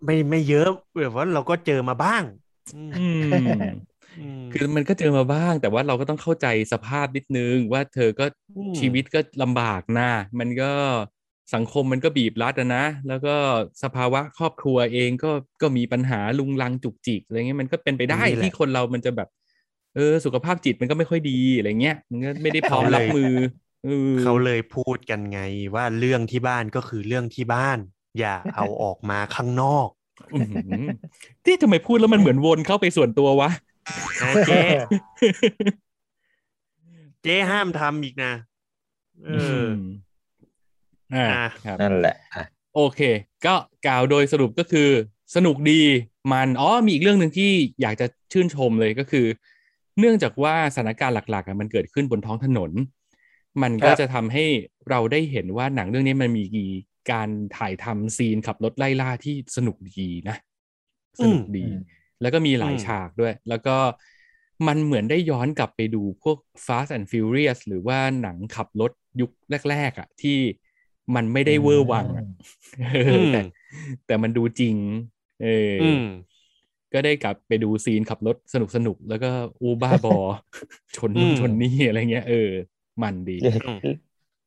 ไม่ไม่เยอะแบบว่าเราก็เจอมาบ้างอืมอืมอืมคือมันก็เจอมาบ้าง แต่ว่าเราก็ต้องเข้าใจสภาพนิดนึง ว่าเธอก็อืมชีวิตก็ลำบากนะมันก็สังคมมันก็บีบรัดอะนะ แล้วก็สภาวะครอบครัวเองก็ก็มีปัญหาลุงลังจุกจิกอะไรเงี้ยมันก็เป็นไปได้นี่แหละที่คนเรามันจะแบบ เออ สุขภาพจิตมันก็ไม่ค่อยดีอะไรเงี้ยมันก็ไม่ได้พร้อมรับมือเออเขาเลยพูดกันไงว่าเรื่องที่บ้านก็คือเรื่องที่บ้าน อย่าเอาออกมาข้างนอกอื้อหือที่ทำไมพูดแล้วมันเหมือนวนเข้าไปส่วนตัววะนะเจ๊เจ๊ห้ามทำอีกนะเออมอ่าอะครับนั่นแหละอะโอเค ก็กล่าวโดยสรุปก็คือ สนุกดีมันอ๋อมีอีกเรื่องหนึ่งที่อยากจะชื่นชมเลยก็คือ เนื่องจากว่าสถานการณ์หลักๆอะมันเกิดขึ้นบนท้องถนน มันก็จะทำให้เราได้เห็นว่าหนังเรื่องนี้มันมี การถ่ายทำซีนขับรถไล่ล่าที่สนุกดีนะ สนุกดีอืมแล้วก็มีหลายอืมฉากด้วย แล้วก็มันเหมือนได้ย้อนกลับไปดูพวก Fast and Furious หรือว่าหนังขับรถยุคแรก ๆอะ ที่มันไม่ได้เวอร์วังอะเออแต่แต่มันดูจริง เออออืมก็ได้กลับไปดูซีนขับรถสนุกสนุกๆแล้วก็อูบ้าบอ ชนอืนู่นมชนนี่อะไรเงี้ยเออ มันดี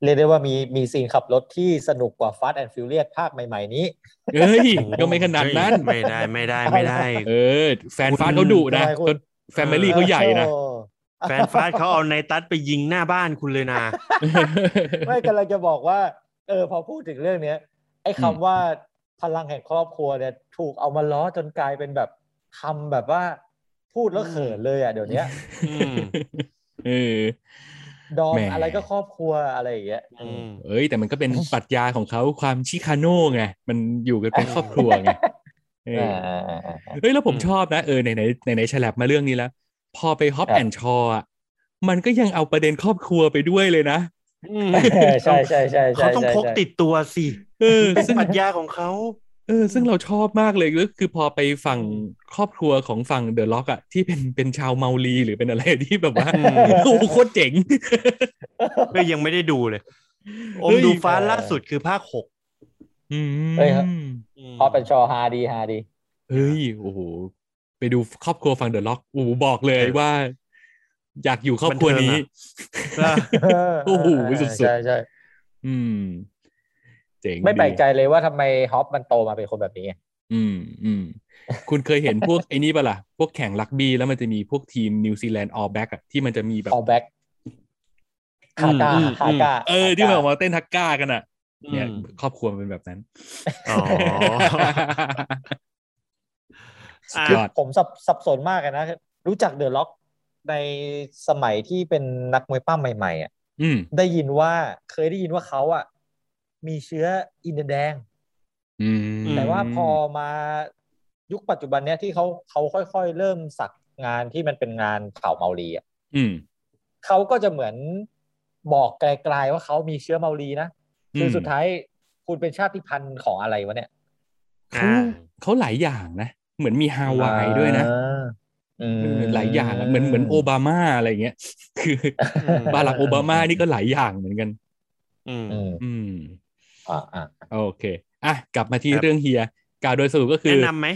เรียกเรียกได้ว่ามีมีซีนขับรถที่สนุกกว่า Fast and Furious ภาคใหม่ ๆ นี้เอ้ย ก็ไม่ขนาดนั้นเฮ้ยไม่ได้ไม่ได้ไม่ได้ เออ แฟนฟาสเขาดุนะทำไมคุณ family เขาใหญ่นะโอ้แฟน Fast เขาเอาในตัดไปยิงหน้าบ้านคุณเลยนะ ไม่กำลังจะบอกว่า เออ พอพูดถึงเรื่องเนี้ย ไอ้คำว่าพลังแห่งครอบครัวเนี่ยถูกเอามาล้อจนกลายเป็นแบบคำแบบว่าพูดแล้วเขินเลยอะเดี๋ยวเนี้ยอืมเออ ดองแหมอะไรก็ครอบครัวอะไรอย่างเงี้ยอืมเอ้ย แต่มันก็เป็นปรัชญาของเขาความชิคาโน่ไงมันอยู่กันเป็นครอบครัวไงเอออ่าอ่าอ่าอ่าเฮ้ยแล้วผมอืมชอบนะเออไหนไหนไหนไหนฉลับมาเรื่องนี้แล้ว พอไปฮอปครับแอนชออะมันก็ยังเอาประเด็นครอบครัวไปด้วยเลยนะอืมเออใช่ใช่ใช่ใช่เขาต้องใช่พกใช่ติดตัวสิเออเป็นซึ่งปรัชญาของเขา เออซึ่งเราชอบมากเลยก็คือพอไปฝั่งครอบครัวของฝั่งเดอะล็อกอะที่เป็นเป็นชาวเมาลีหรือเป็นอะไรที่แบบว่าอืมโอ้โหโคตรเจ๋งก็ยังไม่ได้ดูเลยอเฮ้มยดูฟ้าล่าสุดคือภาคหกอืมเฮ้ยครับอืมพอเป็นชอฮาดีฮาดีเฮ้ยโอ้โหไปดูครอบครัวฝั่งเดอะล็อกโอ้โหบอกเลยเออว่า อยากอยู่ครอบครัวนี้บันเทิงอะโอ้โหสุดๆใช่ใช่อืม เจ๋งไม่แปลกดีใจเลยว่าทำไมฮอปมันโตมาเป็นคนแบบนี้อืมอืมคุณเคยเห็นพวกไอ้นี่ปะล่ะ พวกแข่งรักบี้แล้วมันจะมีพวกทีมนิวซีแลนด์ออ l แบ็กอะที่มันจะมีแบบ all back คาก้าอืมคาก้าเออ ที่มันออกมาเต้นทักก้ากันอะเนี่ยอืมครอบครัวมันเป็นแบบนั้นอ๋อสุดอะยอดผมสับสับสนมากเลยนะ รู้จักเดอะล็อกในสมัยที่เป็นนักมวยปั้มใหม่ ๆ อะอืมได้ยินว่าเคยได้ยินว่าเขาอะ มีเชื้ออินเดียแดงอืมแต่ว่าพอมายุคปัจจุบันเนี้ยที่เขาเขาค่อยๆ เริ่มสักงานที่มันเป็นงานเผ่าเมารีอะอืมเขาก็จะเหมือนบอกไกลๆว่าเขามีเชื้อเมารีนะคืออมสุดท้ายคุณเป็นชาติพันธุ์ของอะไรวะเนี่ยเขาอ่าเขาหลายอย่างนะ เหมือนมีฮาวายด้วยนะอ่าอืมเออหลายอย่างอะเหมือนเหมือนโอบามาอะไรเงี้ย คืออืมบารักโอบามานี่ก็หลายอย่างเหมือนกัน อืม อืมอืมอ่าอ่าโอเคอะกลับมาที่ครับเรื่องเฮียกล่าวโดยสรุปก็คือแนะนำไหม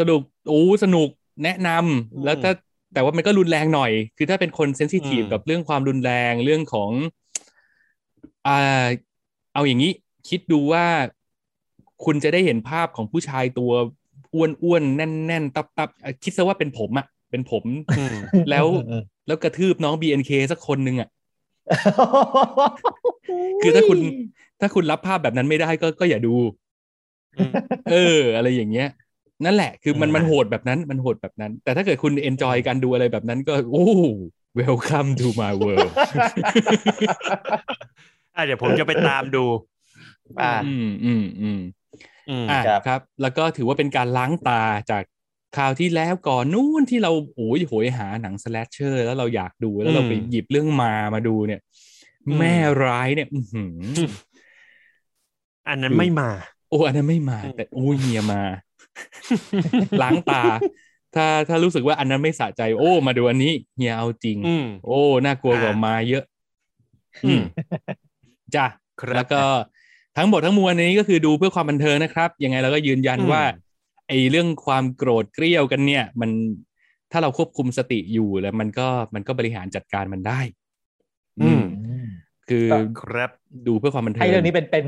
สนุกโอ้สนุกแนะนำอืมแล้วก็แต่ว่ามันก็รุนแรงหน่อย คือถ้าเป็นคนเซนซิทีฟอืมกับเรื่องความรุนแรงเรื่องของอ่าเอาอย่างนี้ คิดดูว่าคุณจะได้เห็นภาพของผู้ชายตัวอ้วนๆแน่นๆ ตับๆอะคิดซะว่าเป็นผมอะเป็นผมอืมแล้วอืมแล้วกระทืบน้อง BNK สักคนหนึ่งอะคือถ้าคุณ ถ้าคุณรับภาพแบบนั้นไม่ได้ก็ก็อย่าดูอืมเออ อะไรอย่างเงี้ย นั่นแหละ คือมันอืมมันโหดแบบนั้นมันโหดแบบนั้น แต่ถ้าเกิดคุณเอนจอยการดูอะไรแบบนั้นก็โอ้ welcome to my world อะเดี๋ยวผมจะไปตามดู อ่า อืมอืมอืมอืมอ่าครับครับ แล้วก็ถือว่าเป็นการล้างตาจากคราวที่แล้วก่อนนู้นที่เราโอ้ยโหยหาหนังสแลชเชอร์แล้วเราอยากดูแล้วเราไปอืมหยิบเรื่องมามาดูเนี่ยอืมแม่ร้ายเนี่ย อื้อหืออันนั้นไม่มา โอ้อันนั้นไม่มาอืมแต่โอ้ยเฮียมา ล้างตา ถ้าถ้ารู้สึกว่าอันนั้นไม่สะใจ โอ้ มาดูอันนี้เฮียเอาจริงอืมโอ้น่ากลัวกว่าอ่ามมาเยอะอืมจ้ะครับแล้วก็ทั้งหมดทั้งมวลนี้ก็คือดูเพื่อความบันเทิงนะครับ ยังไงเราก็ยืนยันอืมว่าไอ้เรื่องความโกรธเกรี้ยวกันเนี่ย มันถ้าเราควบคุมสติอยู่แล้วมันก็มันก็บริหารจัดการมันได้ อืม คือก็ครับดูเพื่อความบันเทิงให้เรื่องนี้เป็นเป็น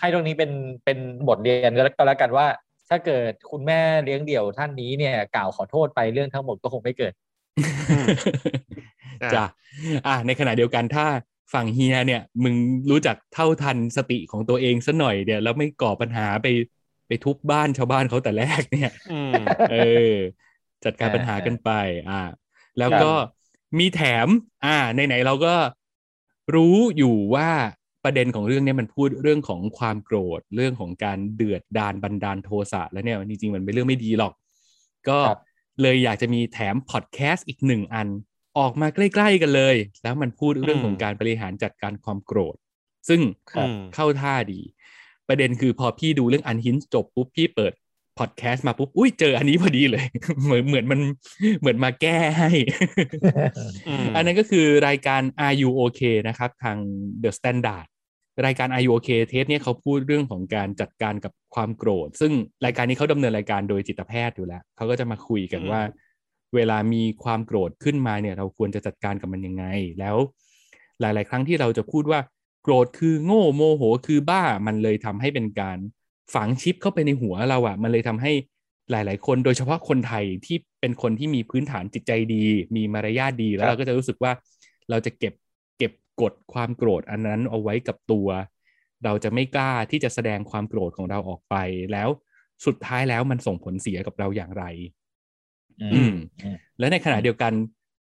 ให้เรื่องนี้เป็นเป็นบทเรียนก็แล้วก็แล้วกันว่า ถ้าเกิดคุณแม่เลี้ยงเดี่ยวท่านนี้เนี่ย กล่าวขอโทษไปเรื่องทั้งหมดก็คงไม่เกิดอืมอะจ้ะอะในขณะเดียวกันถ้าฝั่งเฮียเนี่ย มึงรู้จักเท่าทันสติของตัวเองซะหน่อยเนี่ยแล้วไม่ก่อปัญหาไปไปทุบบ้านชาวบ้านเขาแต่แรกเนี่ยอืมเออ จัดการปัญหากันไป อ่า แล้วก็ครับมีแถม อ่าไหนๆเราก็รู้อยู่ว่า ประเด็นของเรื่องเนี้มันพูดเรื่องของความโกรธเรื่องของการเดือดดานบันดาลโทสะแล้วเนี่ยจริงๆมันเป็นเรื่องไม่ดีหรอก ก็ครับเลยอยากจะมีแถมพอดแคสต์อีกหนึ่งอันออกมาใกล้ๆกันเลย แล้วมันพูดเรื่องของการบริหารจัดการความโกรธ ซึ่งครับอืมเข้าท่าดี ประเด็นคือพอพี่ดูเรื่องอันฮินจบปุ๊บพี่เปิด พอดแคสต์มาปุ๊บอุ้ยเจออันนี้พอดีเลย เหมือนเหมือนมันเหมือนมาแก้ให้อืมอันนั้นก็คือรายการ Are You OK นะครับ ทาง The Standard รายการ Are You OK เทปเนี้ยเขาพูดเรื่องของการจัดการกับความโกรธ ซึ่งรายการนี้เขาดำเนินรายการโดยจิตแพทย์อยู่แล้วเขาก็จะมาคุยกันว่า เวลามีความโกรธขึ้นมาเนี่ย เราควรจะจัดการกับมันยังไง แล้ว หลาย ๆ ครั้งที่เราจะพูดว่าโกรธคือโง่โมโหคือบ้ามันเลยทำให้เป็นการ ฝังชิปเข้าไปในหัวเราอะมันเลยทำให้หลาย ๆ คนโดยเฉพาะคนไทยที่เป็นคนที่มีพื้นฐานจิตใจดี มีมารยาทดีแล้วครับเราก็จะรู้สึกว่าเราจะเก็บเก็บกดความโกรธอันนั้นเอาไว้กับตัว เราจะไม่กล้าที่จะแสดงความโกรธของเราออกไป แล้วสุดท้ายแล้วมันส่งผลเสียกับเราอย่างไร อืม และในขณะเดียวกัน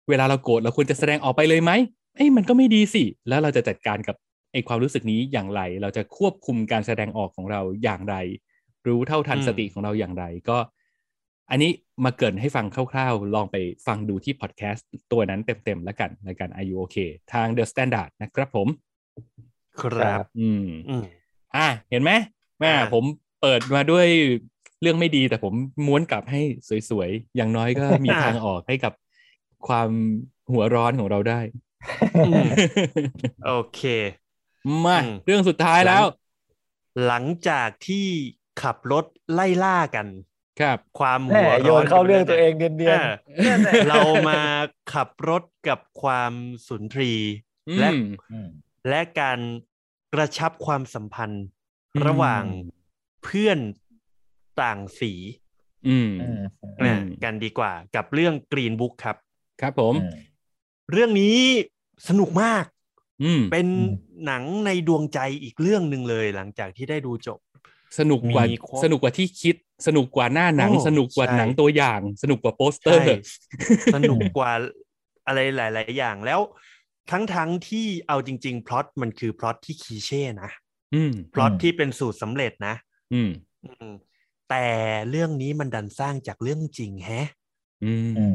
เวลาเราโกรธเราควรจะแสดงออกไปเลยไหมเอ้ยมันก็ไม่ดีสิ แล้วเราจะจัดการกับ ไอ้ความรู้สึกนี้อย่างไร เราจะควบคุมการแสดงออกของเราอย่างไร รู้เท่าทันอืมสติของเราอย่างไร ก็ อันนี้มาเกรินให้ฟังคร่าวๆ ลองไปฟังดูที่พอดแคสต์ตัวนั้นเต็มๆแล้วกันรายการ Are You OK ทาง The Standard นะครับผม ครับ อืมอืมอะเห็นไหมแม่อ่าผมเปิดมาด้วยเรื่องไม่ดีแต่ผมม้วนกลับให้สวยๆ อย่างน้อยก็มีอ่าทางออกให้กับความหัวร้อนของเราได้อืมโอเค มาอืมเรื่องสุดท้ายแล้ว หลังจากที่ขับรถไล่ล่ากัน ครับ ความแหม่หัวโยร้อนนเข้าเรื่องตัวเองเนียนเออๆนั่นแหละเรามาขับรถกับความสุนทรีอืและมอืมและการกระชับความสัมพันธ์อืมระหว่างเพื่อนต่างสี อืมอืมอืนะมกันดีกว่ากับเรื่อง Green Book ครับ ครับผมอืมเรื่องนี้สนุกมากอืม เป็นอืมหนังในดวงใจอีกเรื่องหนึ่งเลยหลังจากที่ได้ดูจบ สนุกกว่ามีความสนุกกว่าที่คิด สนุกกว่าหน้าหนังโอ้สนุกกว่าใช่หนังตัวอย่าง สนุกกว่าโปสเตอใช่ร์ สนุกกว่าอะไรหลาย ๆ อย่างแล้วทั้งทั้งๆที่เอาจริง ๆ พล็อตมันคือพล็อตที่ cliché นะอืมพล็อตอืมที่เป็นสูตรสำเร็จนะอืมอืมแต่เรื่องนี้มันดันสร้างจากเรื่องจริงแฮะ อืม อื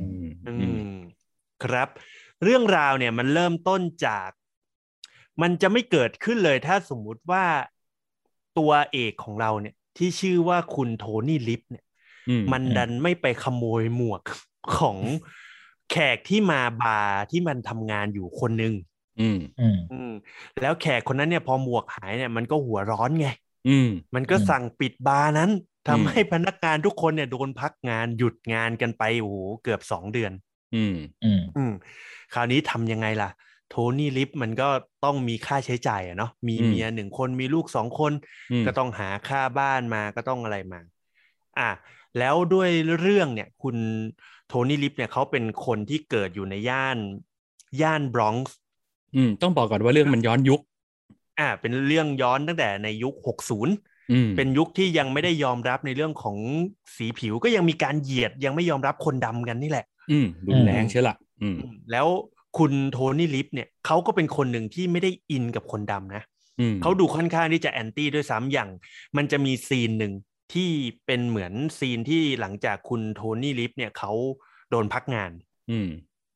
อือืมมครับ เรื่องราวเนี่ยมันเริ่มต้นจาก มันจะไม่เกิดขึ้นเลยถ้าสมมุติว่าตัวเอกของเราเนี่ย ที่ชื่อว่าคุณโทนี่ลิปเนี่ยอืมมันดันไม่ไปขโมยหมวกของแขกที่มาบาร์ที่มันทำงานอยู่คนหนึ่งอืมอืมอืมแล้วแขกคนนั้นเนี่ยพอหมวกหายเนี่ยมันก็หัวร้อนไง อืม มันก็อืมสั่งปิดบาร์นั้นอืมทำให้พนักงานทุกคนเนี่ยโดนพักงานหยุดงานกันไปโอ้โหเกือบสองเดือน อืม อืมอืมคราวนี้ทำยังไงล่ะ โทนี่ลิฟมันก็ต้องมีค่าใช้จ่ายอะเนาะมีอืมเมียหนึ่งคนมีลูกสองคนอืมก็ต้องหาค่าบ้านมาก็ต้องอะไรมา อะแล้วด้วยเรื่องเนี่ยคุณโทนี่ลิฟเนี่ยเขาเป็นคนที่เกิดอยู่ในย่าน ย่านบรอนซ์อืมต้องบอกก่อนว่าเรื่องมันย้อนยุค อ่า เป็นเรื่องย้อนตั้งแต่ในยุค60อืมเป็นยุคที่ยังไม่ได้ยอมรับในเรื่องของสีผิวก็ยังมีการเหยียดยังไม่ยอมรับคนดำกันนี่แหละ อืมรุนแรงเชียวละอืมแล้ว คุณโทนี่ลิฟเนี่ยเขาก็เป็นคนหนึ่งที่ไม่ได้อินกับคนดำนะอืมเขาดูค่อนข้างที่จะแอนตี้ด้วยซ้ำอย่าง มันจะมีซีนหนึ่งที่เป็นเหมือนซีนที่หลังจากคุณโทนี่ลิฟเนี่ยเขาโดนพักงาน อืม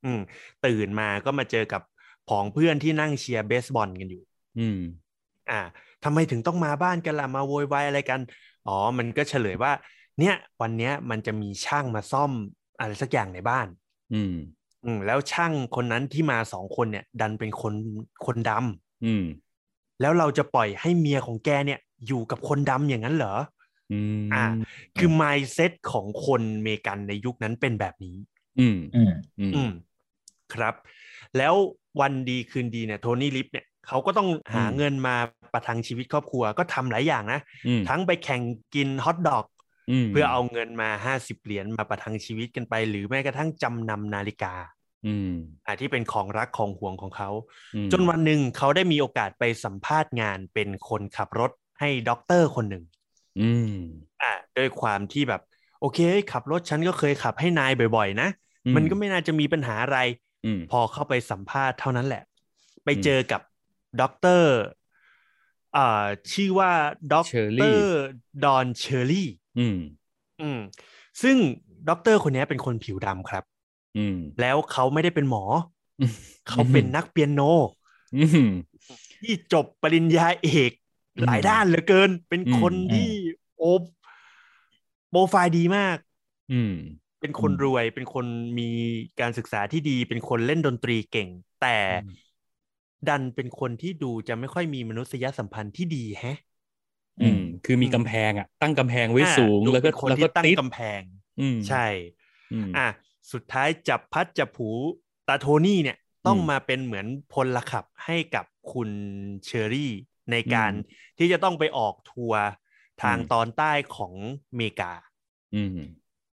อืม ตื่นมาก็มาเจอกับผองเพื่อนที่นั่งเชียร์เบสบอลกันอยู่ อืม อ่าทำไมถึงต้องมาบ้านกันล่ะมาโวยวายอะไรกัน อ๋อ มันก็เฉลยว่า เนี่ย วันเนี้ยมันจะมีช่างมาซ่อมอะไรสักอย่างในบ้าน อืม อืมแล้วช่างคนนั้นที่มาสองคนเนี่ย ดันเป็นคนคนดำอืม แล้วเราจะปล่อยให้เมียของแกเนี่ย อยู่กับคนดำอย่างนั้นเหรออืมอ่า คือ mindset ของคนเมกันในยุคนั้นเป็นแบบนี้อืมอืม อืม อืม ครับ แล้ววันดีคืนดีเนี่ยโทนี่ลิปเนี่ยเขาก็ต้องหาอืมเงินมาประทังชีวิตครอบครัวก็ทำหลายอย่างนะอืมทั้งไปแข่งกินฮอทดอกอืม เพื่อเอาเงินมาห้าสิบเหรียญมาประทังชีวิตกันไป หรือแม้กระทั่งจำนำนาฬิกาอืมอ่าที่เป็นของรักของหวงของเขาอืมจนวันหนึ่งเขาได้มีโอกาสไปสัมภาษณ์งานเป็นคนขับรถให้ด็อกเตอร์คนหนึ่งอืมอ่าด้วยความที่แบบ โอเค ขับรถฉันก็เคยขับให้นายบ่อยๆ นะอืมันก็ไม่น่าจะมีปัญหาอะไรอืมพอเข้าไปสัมภาษณ์เท่านั้นแหละ ไปอืมเจอกับด็อกเตอร์อ่าชื่อว่าด็อกเตอ Shirley ร์ดอนเชอรี่ อืม อืม ซึ่งด็อกเตอร์คนนี้เป็นคนผิวดำครับ อืม แล้วเขาไม่ได้เป็นหมออืมเขาเป็นนักเปียโนอืมที่จบปริญญาเอกอืมหลายด้านเหลือเกิน เป็นอืมคนอืมที่โอบโปรไฟล์ดีมาก อืม เป็นคนอืมรวย เป็นคนมีการศึกษาที่ดี เป็นคนเล่นดนตรีเก่ง แต่ดันเป็นคนที่ดูจะไม่ค่อยมีมนุษยสัมพันธ์ที่ดีแฮะ อืม คือมีกำแพงอะ ตั้งกำแพงไว้อ่าสูงดูแล้วก็เป็นคนแล้วที่ก็ตั้งติดกำแพง อืมใช่อืมอะสุดท้ายจับพัดจับผูตาโทนี่เนี่ยต้องอืมมาเป็นเหมือนพลขับให้กับคุณเชอร์ลีย์ในการอืมที่จะต้องไปออกทัวร์ทางอืมตอนใต้ของอเมริกา อืม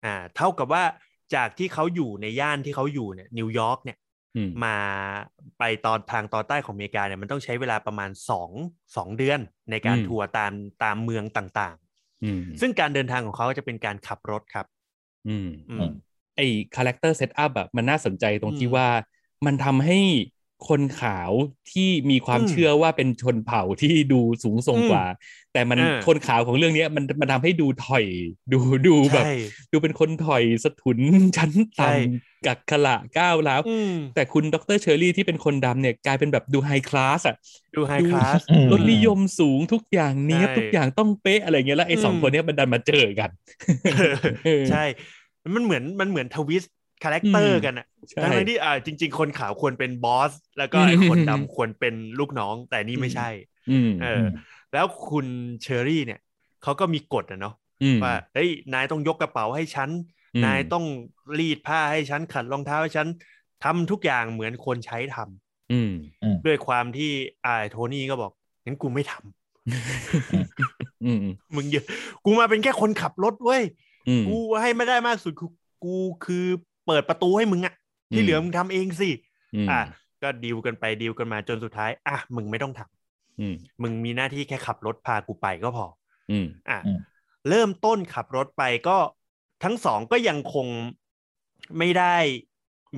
อ่า เท่ากับว่าจากที่เขาอยู่ในย่านที่เขาอยู่เนี่ยนิวยอร์กเนี่ยอื มมาไปตอนทางตอนใต้ของอเมริกาเนี่ยมันต้องใช้เวลาประมาณสองสองเดือนในการอืมทัวร์ตามตามเมืองต่างอืมๆซึ่งการเดินทางของเขาจะเป็นการขับรถครับ อืมอือืมมไอ้ character setup อะมันน่าสนใจตรงที่อืมว่ามันทำให้ คนขาวที่มีความอืมเชื่อว่าเป็นชนเผ่าที่ดูสูงส่งอืมกว่า แต่มันเออคนขาวของเรื่องเนี้ยมันมันทำให้ดูถอยดูดูแบบใช่ดูเป็นคนถ่อยสถุลชั้นใช่ต่ำกักขฬะก้าวร้าวอืมแต่คุณดรเชอร์ลีย์ที่เป็นคนดำเนี่ยกลายเป็นแบบดู high class อะดู high ดูคลาสอืมรสนิยมสูงทุกอย่างเนี้ยบใช่ทุกอย่างต้องเป๊ะอะไรเงี้ยแล้วไอ้สองอืมคนเนี้ยมันดันมาเจอกันเออใช่ มันเหมือนมันเหมือน twist character อืร์มกันอะใช่ทั้งๆที่อ่าจริง ๆ คนขาวควรเป็น boss แล้วก็ไอ้คนดำควรเป็นลูกน้อง แต่นี่ไม่ใช่อืมเออ แล้วคุณเชอร์ลีย์เนี่ยเขาก็มีกฎอะเนาะอืมว่าเฮ้ยนายต้องยกกระเป๋าให้ฉันอืมนายต้องรีดผ้าให้ฉันขัดรองเท้าให้ฉันทำทุกอย่างเหมือนคนใช้ทำอืมด้วยความที่อ่าโทนี่ก็บอกงั้นกูไม่ทำอืมมึงเยอะกูมาเป็นแค่คนขับรถเว้ยอืมกูให้ไม่ได้มากสุดกูกูคือ เปิดประตูให้มึงอะที่เหลือมึงทำเองสิมอะก็ดีลกันไปดีลกันมาจนสุดท้าย อะมึงไม่ต้องทำอืมมึงมีหน้าที่แค่ขับรถพากูไปก็พออืมอะอืมเริ่มต้นขับรถไปก็ทั้งสองก็ยังคงไม่ได้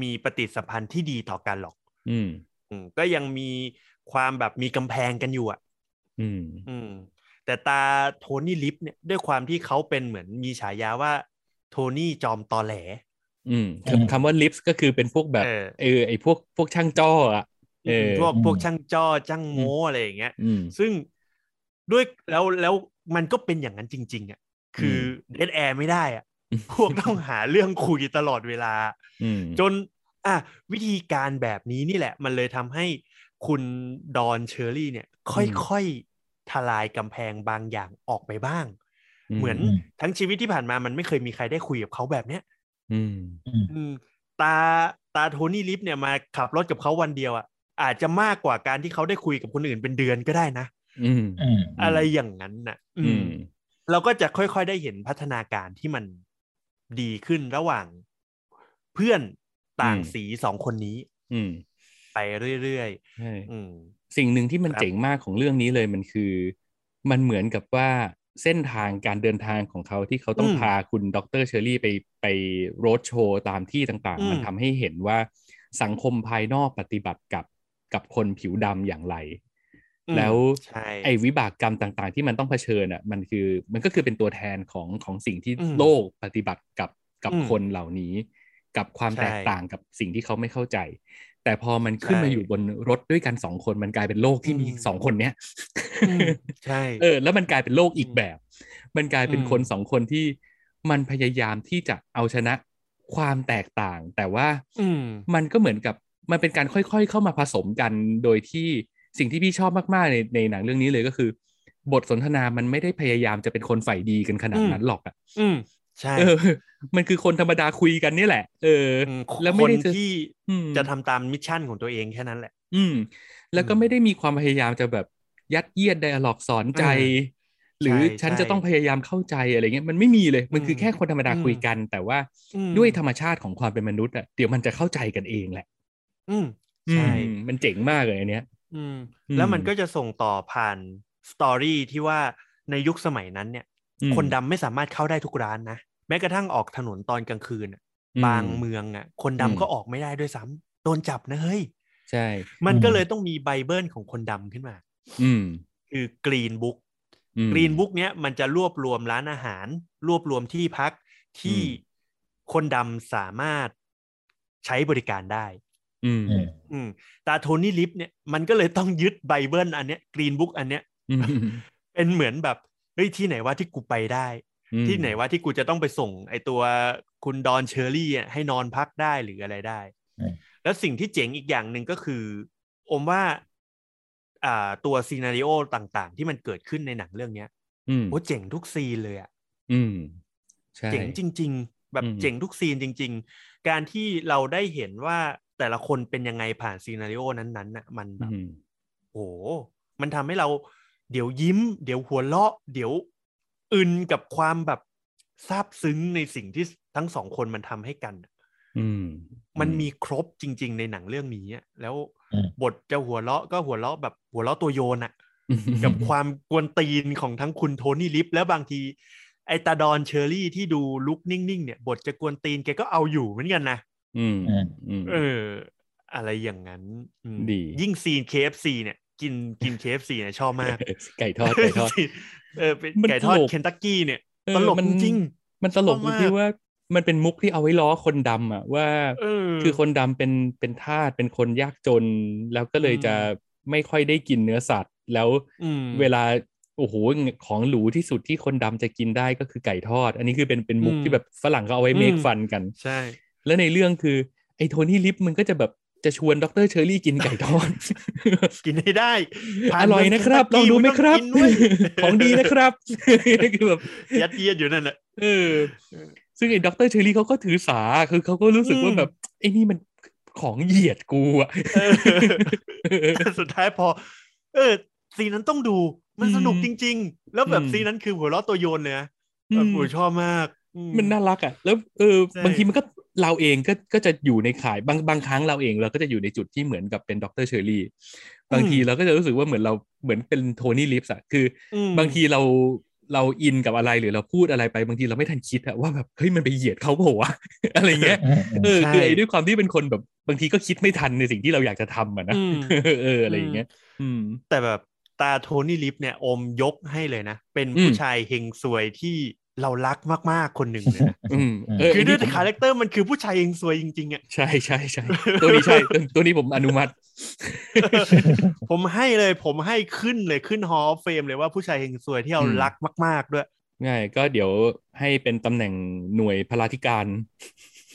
มีปฏิสัมพันธ์ที่ดีต่อกันหรอกอืมอืมก็ยังมีความแบบมีกำแพงกันอยู่อะ อืม อืม แต่ตาโทนี่ลิฟเนี่ยด้วยความที่เขาเป็นเหมือนมีฉายาว่า โทนี่จอมตอแหล อืมอืมคำว่าลิฟส์ก็คือเป็นพวกแบบเออเออไอพวกพวกช่างจ้ออะเออพวกอืมพวกช่างจ้อช่างโม้อะไรอย่างเงี้ยอืมซึ่งด้วยแล้วแล้วมันก็เป็นอย่างนั้นจริง ๆ อะ คือเดดแอร์ไม่ได้อะอืมพวกต้องหาเรื่องคุยตลอดเวลาอืมจนอะวิธีการแบบนี้นี่แหละ มันเลยทำให้คุณดอนเชอรี่เนี่ย ค่อยๆทลายกำแพงบางอย่างออกไปบ้าง เหมือนอืมทั้งชีวิตที่ผ่านมามันไม่เคยมีใครได้คุยกับเขาแบบเนี้ย อืมอืมอืมตาตาโทนี่ลิฟเนี่ยมาขับรถกับเขาวันเดียวอะอาจจะมากกว่าการที่เขาได้คุยกับคนอื่นเป็นเดือนก็ได้นะอืมอืมอะไรอย่างนั้นน่ะ อือืมมเราก็จะค่อยๆได้เห็นพัฒนาการที่มันดีขึ้นระหว่างเพื่อนต่างอืมสีสองคนนี้ อืม ไปเรื่อยใช่ๆอืมสิ่งหนึ่งที่มันครับเจ๋งมากของเรื่องนี้เลยมันคือ มันเหมือนกับว่า เส้นทางการเดินทางของเขาที่เขาต้องอืมพาคุณดรเชอรี่ไปไปโรดโชว์ตามที่ต่างอืมๆมันทำให้เห็นว่าสังคมภายนอกปฏิบัติกับกับคนผิวดำอย่างไรอืมแล้วใช่ไอ้วิบากกรรมต่างๆ ที่มันต้องเผชิญอะมันคือมันก็คือเป็นตัวแทนของของสิ่งที่อืมโลกปฏิบัติกับกับอืมคนเหล่านี้ กับความใช่แตกต่างกับสิ่งที่เขาไม่เข้าใจ แต่พอมันขึ้นใช่มาอยู่บนรถด้วยกันสองคนมันกลายเป็นโลกที่มีอืมสองคนเนี้ยอืมใช่เออ แล้วมันกลายเป็นโลกอีกแบบ มันกลายเป็นอืมคนสองคนที่มันพยายามที่จะเอาชนะความแตกต่าง แต่ว่าอืมมันก็เหมือนกับมันเป็นการค่อยๆ เข้ามาผสมกันโดยที่สิ่งที่พี่ชอบมากๆในในหนังเรื่องนี้เลยก็คือ บทสนทนามันไม่ได้พยายามจะเป็นคนฝ่ายดีกันขนาดนั้นหรอกอะอืม ใช่ เออ มันคือคนธรรมดาคุยกันนี่แหละ เออมแล้วคไม่นได้จะที่อืมจะทำตาม mission ของตัวเองแค่นั้นแหละ อืม แล้วก็อืมไม่ได้มีความพยายามจะแบบยัดเยียด dialogue สอนใจเออหรือใช่ฉันใช่จะต้องพยายามเข้าใจอะไรเงี้ยมันไม่มีเลย มันคือมแค่คนธรรมดาอืมคุยกัน แต่ว่าอืมด้วยธรรมชาติของความเป็นมนุษย์อะเดี๋ยวมันจะเข้าใจกันเองแหละ อืมใช่อืมมันเจ๋งมากเลยอันเนี้ยอืมอืม แล้วมันก็จะส่งต่อผ่าน story ที่ว่าในยุคสมัยนั้นเนี่ยอืม คนดำไม่สามารถเข้าได้ทุกร้านนะแม้กระทั่งออกถนนตอนกลางคืนอะอืมบางเมืองอะ คนดำอืมก็ออกไม่ได้ด้วยซ้ำโดนจับนะเฮ้ยใช่ มันก็เลยต้องมีไบเบิลของคนดำขึ้นมา อืม คือกรีนบุ๊กอืมกรีนบุ๊กเนี้ยมันจะรวบรวมร้านอาหาร รวบรวมที่พักที่อืมคนดำสามารถใช้บริการได้ อืม อืมอืมแต่ Tony Lip เนี่ยมันก็เลยต้องยึดไบเบิลอันเนี้ย Green Book อันเนี้ยอืมเป็นเหมือนแบบ เฮ้ยที่ไหนว่าที่กูไปได้อืมที่ไหนว่าที่กูจะต้องไปส่ง ไอ้ตัวคุณ Don Shirley อะให้นอนพักได้หรืออะไรได้อืมแล้วสิ่งที่เจ๋งอีกอย่างหนึ่งก็คือ อมว่าอ่าตัว scenario ต่างๆ ที่มันเกิดขึ้นในหนังเรื่องเนี้ยอืมโอ้เจ๋งทุกซีนเลยอะอืมใช่เจ๋งจริง ๆ แบบอืมเจ๋งทุกซีนจริง ๆ การที่เราได้เห็นว่าแต่ละคนเป็นยังไงผ่าน scenario นั้นๆน่ะมันแบบอืมโอ้โหมันทำให้เรา เดี๋ยวยิ้ม เดี๋ยวหัวเราะ เดี๋ยวอึนกับความแบบซาบซึ้งในสิ่งที่ทั้งสองคนมันทำให้กันอะอืมมันมีครบจริง ๆ ในหนังเรื่องนี้อะแล้วอืมบทจะหัวเราะก็หัวเราะแบบหัวเราะตัวโยนอะอืมกับความกวนตีนของทั้งคุณโทนี่ลิฟแล้วบางที ไอตาดอนเชอรี่ที่ดูลุกนิ่ง ๆ เนี่ย บทจะกวนตีนแกก็เอาอยู่เหมือนกันนะอืมอืมอืมเออ อะไรอย่างนั้นอืมดี ยิ่งซีน KFC เนี่ย กินกิน KFC เนี่ยชอบมาก ไก่ทอดไก่ทอดเออเป็นมันไก่ทอดตลกเคนตักกี้เนี่ยเออตลกมันจริง มันตลกชอบตรมางกที่ว่ามันเป็นมุกที่เอาไว้ล้อคนดำอะว่าเออคือคนดำเป็นเป็นทาสเป็นคนยากจน แล้วก็เลยอืมจะไม่ค่อยได้กินเนื้อสัตว์ แล้วอืมเวลาโอ้โหของหรูที่สุดที่คนดำจะกินได้ก็คือไก่ทอด อันนี้คือเป็นเป็นมุกอืมที่แบบฝรั่งเขาเอาไว้อืมเมคฟันกัน ใช่ แล้วในเรื่องคือไอ้โทนี่ลิฟมันก็จะแบบ จะชวนดรเชอรี่กินไก่ทอด กินให้ได้ผ่าอร่อยนะครับเมืลองดูไหมครับกินด้วยของดีนะครับคือแบบยัดเยียดอยู่นั่นแหละเออ ซึ่งไอ้ดร. Shirley เขาก็ถือสาคือเขาก็รู้สึกว่าอืมแบบไอ้นี่มันมองเหยียดกูอะเออแต่สุดท้ายพอ เออซีนนั้นต้องดูมันอืมสนุกจริง ๆ แล้วแบบอืมซีนนั้นคือหัวเราะตัวโยนเลยนะแบบโอ้ยชอบมากอืมันน่ารักอะ แล้วเออใช่บางทีมันก็ เราเองก็ก็จะอยู่ในข่ายบางบางครั้งเราเองเราก็จะอยู่ในจุดที่เหมือนกับเป็นดร. Shirley บางทีเราก็จะรู้สึกว่าเหมือนเราเหมือนเป็น Tony Lip อะคืออืมบางทีเราเราอินกับอะไรหรือเราพูดอะไรไปบางทีเราไม่ทันคิดอะว่าแบบเฮ้ยมันไปเหยียดเขาเปล่าวะอะไรเงี้ยอืมอืมเออใช่คือไอ้ด้วยความที่เป็นคนแบบบางทีก็คิดไม่ทันในสิ่งที่เราอยากจะทำอะนะอืมเอออะไรอย่างเงี้ยอืมแต่แบบตา Tony Lip เนี่ยอมยกให้เลยนะ เป็นอืมผู้ชายเฮงซวยที่ เรารักมากๆคนหนึ่งเลยนะอืมอืมเออคือด้วยไนี้ผม character มันคือผู้ชายเฮงซวยจริงๆอะใช่ใช่ใช่ตัวนี้ใช่ตัวตัวนี้ผมอนุมัติ ผมให้เลยผมให้ขึ้นเลยขึ้นฮอลเฟมเลยว่าผู้ชายเฮงซวยที่เราอืมรักมาก ๆด้วยง่ายก็เดี๋ยวให้เป็นตำแหน่งหน่วยพลาธิการ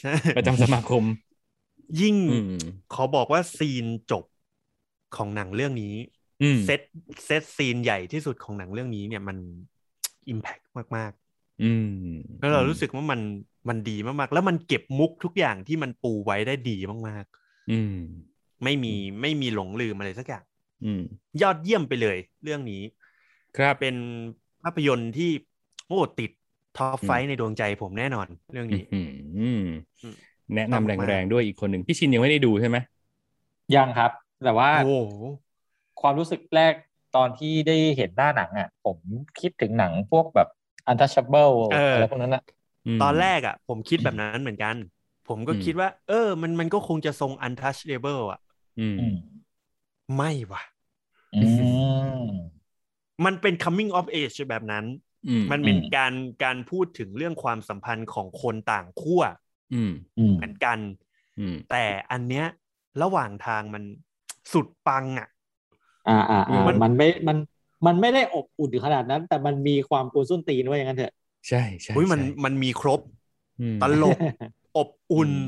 ใช่ประจำสมาคม ยิ่งอืมขอบอกว่าซีนจบของหนังเรื่องนี้อืมเซตเซตซีนใหญ่ที่สุดของหนังเรื่องนี้เนี่ยมันอิมแพกมาก อืมๆแล้วเรารู้สึกว่ามันมันดีมากๆ แล้วมันเก็บมุกทุกอย่างที่มันปูไว้ได้ดีมากอืมๆไม่มีไม่มีหลงลืมอะไรสักอย่างอืมยอดเยี่ยมไปเลย เรื่องนี้ ครับเป็นภาพยนตร์ที่โอ้ติดท็อปไฟอืมในดวงใจผมแน่นอน เรื่องนี้อืมอืมอืมแนะนำชอบมากแรงๆด้วยอีกคนหนึ่งพี่ชินยังไม่ได้ดูใช่ไหมยังครับ แต่ว่าโอ้โหความรู้สึกแรกตอนที่ได้เห็นหน้าหนังอะ ผมคิดถึงหนังพวกแบบ untouchable เออออะไรพวกนั้นอะมตอนแรกอะผมคิดแบบนั้นเหมือนกัน ผมก็อืมคิดว่า เออ มันมันก็คงจะทรง untouchable อะอืมอืมไม่ว่ะอืมมันเป็น coming of age แบบนั้นอืมมันเป็นอืมการการพูดถึงเรื่องความสัมพันธ์ของคนต่างขั้วอืมอืมเหมือนกันอืมแต่อันเนี้ย ระหว่างทางมันสุดปังอะ อ่าอ่าอ่ามันมันไม่มัน มันไม่ได้อบอุ่นขนาดนั้น แต่มันมีความกูส้นตีนว่าอย่างนั้นเถอะ ใช่ใช่อุ้ยมันใช่มันมีครบอืมตลกอบอุ่นอืม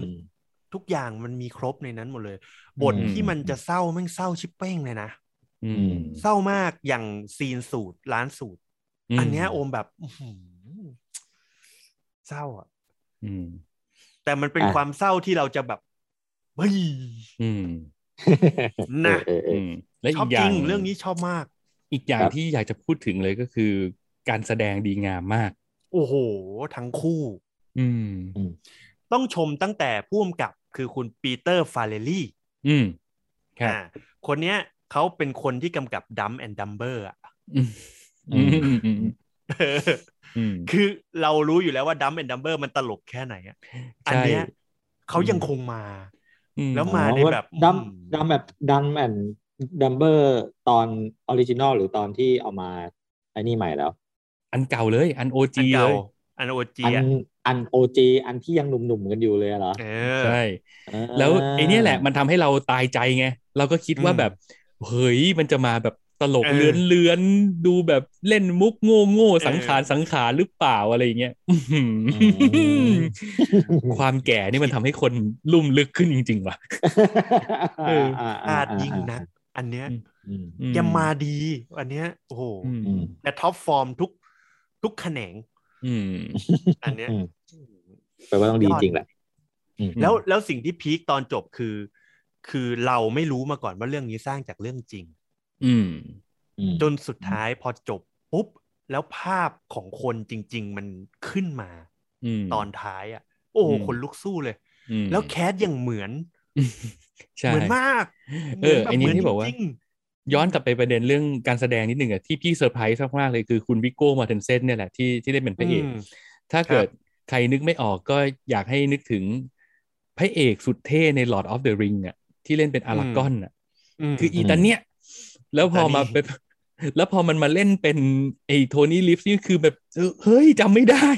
ทุกอย่างมันมีครบในนั้นหมดเลย บทอืมที่มันจะเศร้าแม่งเศร้าชิบเป้งเลยนะอือืมมเศร้ามากอย่างซีนสูตรร้านสูตร อันเนี้ยโอมแบบอื้อหือเศร้าอะอืมแต่มันเป็นอะความเศร้าที่เราจะแบบเฮ้ยอืมนะเออเออเออือมและชอีอบกอจย่าริงงเรื่องนี้ชอบมาก อีกอย่างครับที่อยากจะพูดถึงเลยก็คือ การแสดงดีงามมาก โอ้โห ทั้งคู่ อืม ต้องชมตั้งแต่ผู้กำกับคือคุณ Peter Farrelly อืมครับอ่าคนเนี้ยเขาเป็นคนที่กำกับ Dumb and Dumber อะอืมอืมอืมอืมอืมคือเรารู้อยู่แล้วว่า Dumb and Dumber มันตลกแค่ไหนอะอันเนี้ยเขายังคงมาอืมแล้วมาในแบบดัมอืม Dumb แบบ Dumb and Dumber ตอน original หรือตอนที่เอามาไอ้นี่ใหม่แล้ว อันเก่าเลย อัน O อันจีเลเก่าเลยอันโอจีอันอะอันโอจีอันที่ยังหนุ่มๆกันอยู่เลยอะเหรอเออใช่อ่าแล้วไอ้เนี่ยแหละมันทำให้เราตายใจไง เราก็คิดว่าอืมแบบเฮ้ยมันจะมาแบบตลกเออเลื้อนเลื้อนๆดูแบบเล่นมุกโง่โง่เออสังขารสังขารหรือเปล่าอะไรอย่างเงี้ยอื้อหือความแก่นี่มันทำให้คนลุ่มลึกขึ้นจริง ๆ ว่ะเออพลาดยิ่งนัก อันเนี้ยอืมอืมแกมาดี อันเนี้ยโอ้โหอืมอืมแต่ top form ทุกทุกแขนงอืมอันเนี้ยอืมแปลว่าต้องดีจริงแหละอืมแล้วแล้วสิ่งที่ peak ตอนจบคือ คือเราไม่รู้มาก่อนว่าเรื่องนี้สร้างจากเรื่องจริง อืมอืมจนสุดท้ายพอจบปุ๊บ แล้วภาพของคนจริง ๆ มันขึ้นมาอืมตอนท้ายอะ โอ้โหอืมคนลุกสู้เลยอืมแล้วแคสยังเหมือนใช่ เหมือนมากเออไอ้นี่ที่บอกว่าเหมืนจริงย้อนกลับไปประเด็นเรื่องการแสดงนิดหนึ่งอะที่พี่เซอร์ไพรส์มากๆเลยคือคุณวิโก้มาเทนเซนเนี่ยแหละที่ที่ได้เป็นพระเอกอืมถ้าเกิดใครนึกไม่ออกก็อยากให้นึกถึงพระเอกสุดเท่ใน Lord of the Ring อะที่เล่นเป็น Aragorn อะ อืมคืออีตาเนี้ยแล้วพอมาอีตานี่เป็นแล้วพอมันมาเล่นเป็นไอ้ Tony Lip นี่คือแบบเออเฮ้ยจำไม่ได้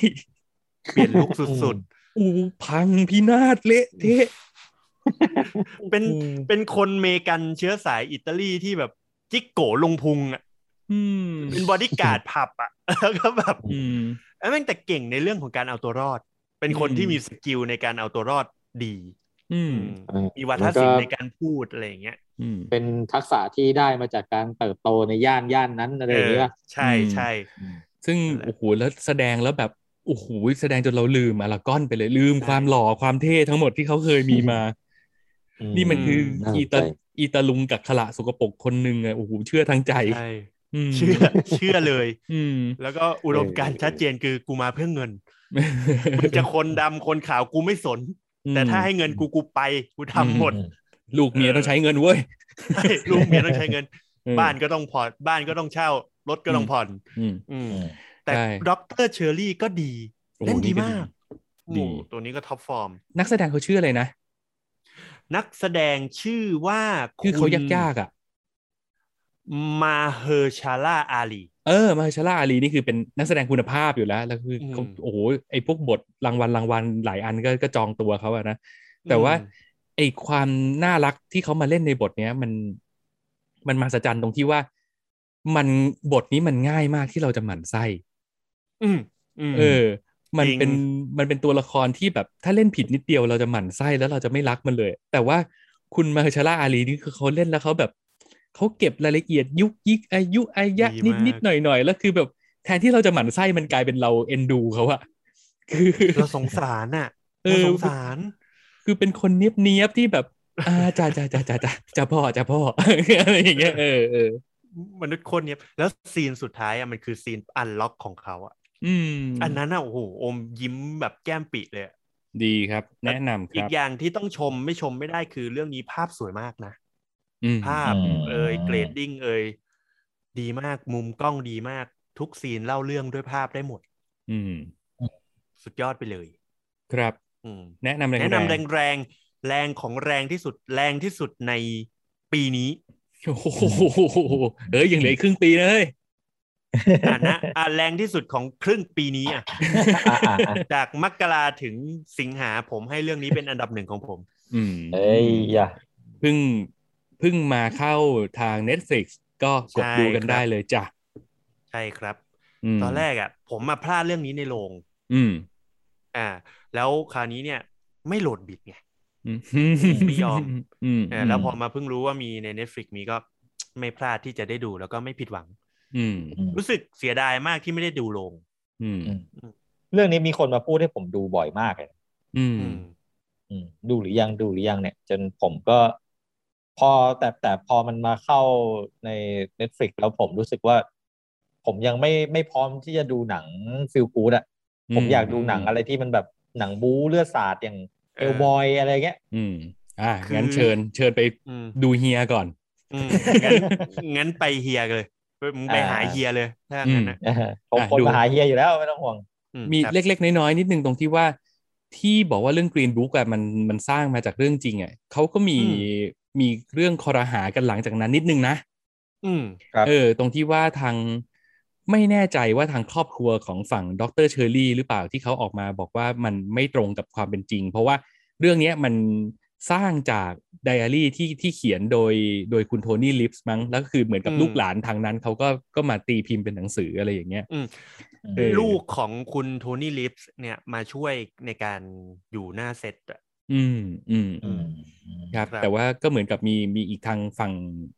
เปลี่ยนลุคสุดอู้พังพินาศเละเทะๆ เป็นเป็นคนเมกันเชื้อสายอิตาลีที่แบบจิ๊กโก๋ลงพุงอะอืมเป็นบอดี้การ์ดผับอะแล้วก็แบบอืมไอ้แม่งแต่เก่งในเรื่องของการเอาตัวรอด เป็นคนอืมที่มีสกิลในการเอาตัวรอดดี อืมเออมีวัฒนศิลป์ในการพูดอะไรอย่างเงี้ยอืมเป็นทักษะที่ได้มาจากการเติบโตในย่านย่านนั้นอะไรอย่างเงี้ยใช่อืมใช่ซึ่งนั่นแหละโอ้โหแล้วแสดงแล้วแบบโอ้โหแสดงจนเราลืมอารากอนไปเลยลืมใช่ความหล่อความเท่ทั้งหมดที่เขาเคยมีมา นี่มันคือน่าสนใจอีตาอีตาลุงกับขละสกปรกคนหนึ่งอะโอ้โหเชื่อทางใจใช่อืมเชื่อเชื่อเลย อืมแล้วก็อุดมการณ์ชัดเจนคือกูมาเพื่อเงินมึงจะคนดำคนขาวกูไม่สน แต่ถ้าให้เงินกูกูไปกูทำหมด ลูกเมียต้องใช้เงินเว้ยใช่ลูกเมียต้องใช้เงินเออบ้านก็ต้องผ่อนบ้านก็ต้องเช่ารถก็ต้องผ่อนอืมอืมอืมแต่ใช่ด็อกเตอร์ Shirley ก็ดีโอ้โหเล่นดีนี่ก็มากดีโอ้ตัวนี้ก็ top form นักแสดงเขาชื่ออะไรนะ นักแสดงชื่อว่าชื่อเขายากๆอะ มาเฮอร์ชาล่าอาลี เออ มาชาลาอาลีนี่คือเป็นนักแสดงคุณภาพอยู่แล้ว แล้วคือเขาอืมโอ้โหไอ้พวกบทรางวัลรางวัลหลายอันก็ก็จองตัวเขาอะนะ แต่ว่าไอ้ความน่ารักที่เขามาเล่นในบทเนี้ย มันมันมาสจันตรงที่ว่า มันบทนี้มันง่ายมากที่เราจะหมั่นไส้อืมอืมเออ มันจริงเป็นมันเป็นตัวละครที่แบบถ้าเล่นผิดนิดเดียวเราจะหมั่นไส้แล้วเราจะไม่รักมันเลย แต่ว่าคุณมาชาลาอาลีนี่คือเขาเล่นแล้วเขาแบบเขาเก็บรายละเอียดยุกยิกอายุอายะดีนิดมากนิดหน่อยหน่อยแล้วคือแบบแทนที่เราจะหมั่นไส้มันกลายเป็นเราเอ็นดูเขาอะคือเราสงสารน่ะเอเราอสงสาร คือเป็นคนเนียบเนียบๆที่แบบอ่าจ้าจ้าจ้าจ้าจ้าจ้าพ่อจ้าพ่ออะไรอย่างเงี้ยเออเออมนุษย์คนเนี้ยแล้วซีนสุดท้ายอะมันคือซีนอันล็อกของเขาอะ อืม อันนั้นอะโอ้โหอมยิ้มแบบแก้มปิเลยอะดีครับ แนะนำคอีรักบอย่างที่ต้องชมไม่ชมไม่ได้คือเรื่องนี้ภาพสวยมากนะอืมภาพอืมเอ่ย grading เอ่ยดีมากมุมกล้องดีมาก ทุกซีนเล่าเรื่องด้วยภาพได้หมด อืม สุดยอดไปเลย ครับ อืมแนะนำแรงๆแนะนำแรงแรงๆแรงของแรงที่สุดแรงที่สุดในปีนี้โอ้โหเอ้ยยังเหลืออีกครึ่งปีเลย อ่านะอ่าแรงที่สุดของครึ่งปีนี้อะอะอะอะจากมกราถึงสิงหาผมให้เรื่องนี้เป็นอันดับหนึ่งของผม อืมเอ้ยอย่าเพิ่งเพิ่งมาเข้าทาง Netflix ก็กดใช่ดูกันครับได้เลยจ้ะ ใช่ครับมตอนแรกอะ ผมมาพลาดเรื่องนี้ในโรงอืม อ่า แล้วคราวนี้เนี่ย ไม่โหลดบิดไงอืมไม่ยอมอืมเออแล้วพอมาเพิ่งรู้ว่ามีใน Netflix มีก็ไม่พลาดที่จะได้ดูแล้วก็ไม่ผิดหวังอืมอืม รู้สึกเสียดายมากที่ไม่ได้ดูโรงอืมอืมเรื่องนี้มีคนมาพูดให้ผมดูบ่อยมากเลยอืมอืมอืมดูหรือยังดูหรือยังเนี่ย จนผมก็พอแต่แต่พอมันมาเข้าใน Netflix แล้วผมรู้สึกว่า ผมยังไม่ไม่พร้อมที่จะดูหนังฟิลกูดอะผมอยากดูหนังอะไรที่มันแบบหนังบู๊เลือดสาดอย่างเอเออลบอยอะไรเงี้ย อืม อ่าคืองั้นเชิญ เชิญไปอืมดูเฮียก่อนอืมงั้นงั้นไปเฮียเลย มึงไปหาเฮียเลยถ้างั้นนะผมอะคนดูมาหาเฮียอยู่แล้วไม่ต้องห่วงอืมีครับเล็ก ๆ น้อยๆนิดนึงตรงที่ว่าที่บอกว่าเรื่อง Green Book อะมันมันสร้างมาจากเรื่องจริงอะเขาก็มีอืมมีเรื่องคอรหากันหลังจากนั้นนิดนึงนะ อืมครับเออ ตรงที่ว่าทางไม่แน่ใจว่าทางครอบครัวของฝั่งดรเชอรี่หรือเปล่าที่เขาออกมาบอกว่ามันไม่ตรงกับความเป็นจริง เพราะว่าเรื่องเนี้ยมัน สร้างจากไดอารี่ที่ที่เขียนโดยโดยคุณโทนี่ลิฟส์มั้งแล้วก็คือเหมือนกับอืมลูกหลานทางนั้นเขาก็ก็มาตีพิมพ์เป็นหนังสืออะไรอย่างเงี้ยอืมเออลูกของคุณโทนี่ลิฟส์เนี่ยมาช่วยในการอยู่หน้าเซต อะอืมอืมอือืมมครับครับ แต่ว่าก็เหมือนกับมีมีอีกทางฝั่ง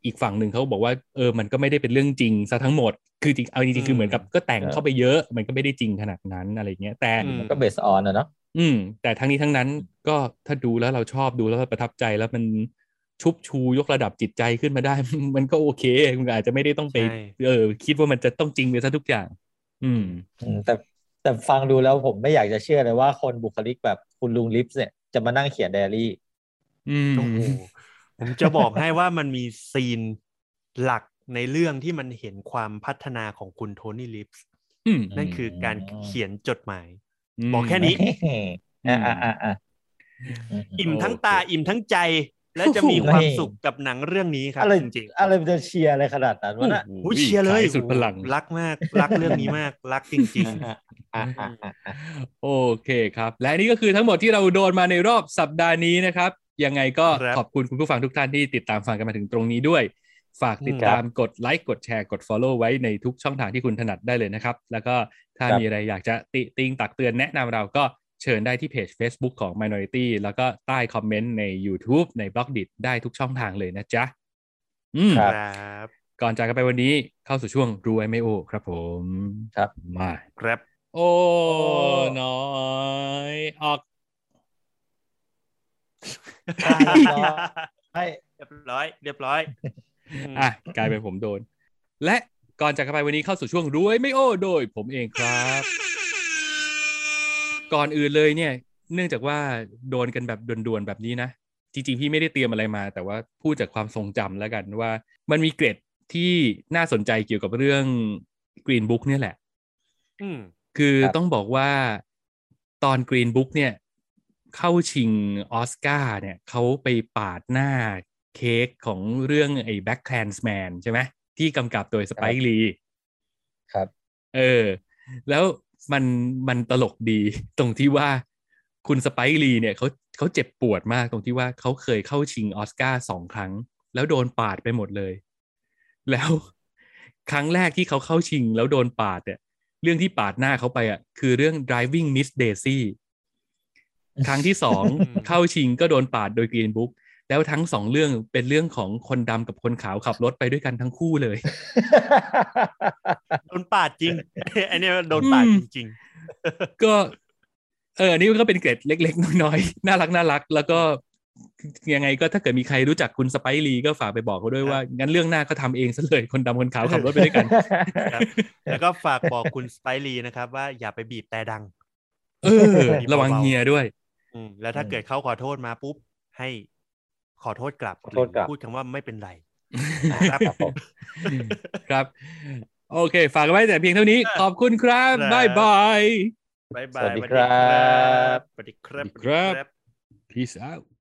อีกฝั่งหนึ่งเขาบอกว่าเออมันก็ไม่ได้เป็นเรื่องจริงซะทั้งหมด คือจริงเอาจริงๆคือเหมือนกับก็แต่งครับเข้าไปเยอะมันก็ไม่ได้จริงขนาดนั้นอะไรเงี้ยแต่อืมก็เบสออนอะเนาะอืม แต่ทั้งนี้ทั้งนั้นก็ถ้าดูแล้วเราชอบดูแล้วเราประทับใจแล้วมันชุบชูยกระดับจิตใจขึ้นมาได้ มันก็โอเคมันอาจจะไม่ได้ต้องไปใช่เออ คิดว่ามันจะต้องจริงไปซะทุกอย่างอืมอืมแต่แต่ฟังดูแล้วผมไม่อยากจะเชื่อเลยว่าคนบุคลิกแบบคุณลุงลิฟส์เนี่ย จะมานั่งเขียนไดอารี่ อืมโอ้โหผมจะบอกให้ว่ามันมีซีนหลักในเรื่องที่มันเห็นความพัฒนาของคุณโทนี่ลิฟส์อืมนั่นคือการอืมเขียนจดหมายมบอกแค่นี้อ่าอ่าอ่าอ่าอิ่มทั้งโอเคตาอิ่มทั้งใจ และจะมีโอ้โหความสุขกับหนังเรื่องนี้ครับอะไรจริงอะไรมันจะเชียร์อะไรขนาดนั้นวะน่ะๆอุ้ยเชียร์เลยขายสุดพลังรักมาก รักเรื่องนี้มาก รักจริงอ่าอ่าอ่าอ่า โอเคครับ และนี่ก็คือทั้งหมดที่เราโดนมาในรอบสัปดาห์นี้นะครับ ยังไงก็ครับขอบคุณคุณผู้ฟังทุกท่านที่ติดตามฟังกันมาถึงตรงนี้ด้วย ฝากติดตามกดไลค์กดแชร์กด Follow ไว้ในทุกช่องทางที่คุณถนัดได้เลยนะครับ แล้วก็ถ้าครับมีอะไรอยากจะติติงตักเตือนแนะนำเราก็เชิญได้ที่เพจ Facebook ของ Minority แล้วก็ใต้คอมเมนต์ใน YouTube ใน b ล็อกดิได้ทุกช่องทางเลยนะจ๊ะอืมๆคครัรับก่อนจากกันไปวันนี้เข้าสู่ช่วงรวยไม่โอครับผม ครับมาครับ โอ้น้อยออกให้เรียบร้อย เรียบร้อยมอะกลายเป็นผมโดน และก่อนจากกันไปวันนี้เข้าสู่ช่วงรวยไม่โอ้โดย ผมเองครับ ก่อนอื่นเลยเนี่ย เนื่องจากว่าโดนกันแบบด่วนๆแบบนี้นะ จริงๆ พี่ไม่ได้เตรียมอะไรมา แต่ว่าพูดจากความทรงจำแล้วกันว่า มันมีเกร็ดที่น่าสนใจเกี่ยวกับเรื่อง Green Book เนี่ยแหละอืม คือครับต้องบอกว่าตอน Green Book เนี่ย เข้าชิงออสการ์เนี่ยเขาไปปาดหน้าเค้กของเรื่องไอ้ Black Clansman ใช่ไหมที่กำกับโดยสไปค์ลีครับ เออ แล้วมันมันตลกดีตรงที่ว่าคุณสไปค์ลีเนี่ยเขาเขาเจ็บปวดมากตรงที่ว่าเขาเคยเข้าชิงออสการ์สองครั้ง แล้วโดนปาดไปหมดเลย แล้วครั้งแรกที่เขาเข้าชิงแล้วโดนปาดเนี่ย เรื่องที่ปาดหน้าเขาไปอะคือเรื่อง driving miss daisy ครั้งที่สองอืมเข้าชิงก็โดนปาดโดย Green Book แล้วทั้งสองเรื่องเป็นเรื่องของคนดำกับคนขาวขับรถไปด้วยกันทั้งคู่เลย โดนปาดจริงอันนี้โดนปาดอืมจริงก็ เอออันนี่ก็เป็นเกร็ดเล็ก ๆ น้อยๆน่ารักน่ารัก แล้วก็ ยังไงก็ถ้าเกิดมีใครรู้จักคุณสไปรีก็ฝากไปบอกเขาด้วยว่า งั้นเรื่องหน้าก็ทำเองซะเลยคนดำคนขาวขับรถไปด้วยกันๆครับแล้วก็ฝากบอกคุณสไปรีนะครับ ว่าอย่าไปบีบแตรดัง เออ ระวังเฮียด้วย อืมแล้วถ้าอืมเกิดเขาขอโทษมาปุ๊บ ให้ขอโทษกลับขอโทษกลับหรือพูดคำว่าไม่เป็นไรครับผมครับ โอเค ฝากกันไว้แต่เพียงเท่านี้ ขอบคุณครับครับบายบายบายบายสวัสดีครับสวัสดีครับสวัสดีครับ peace out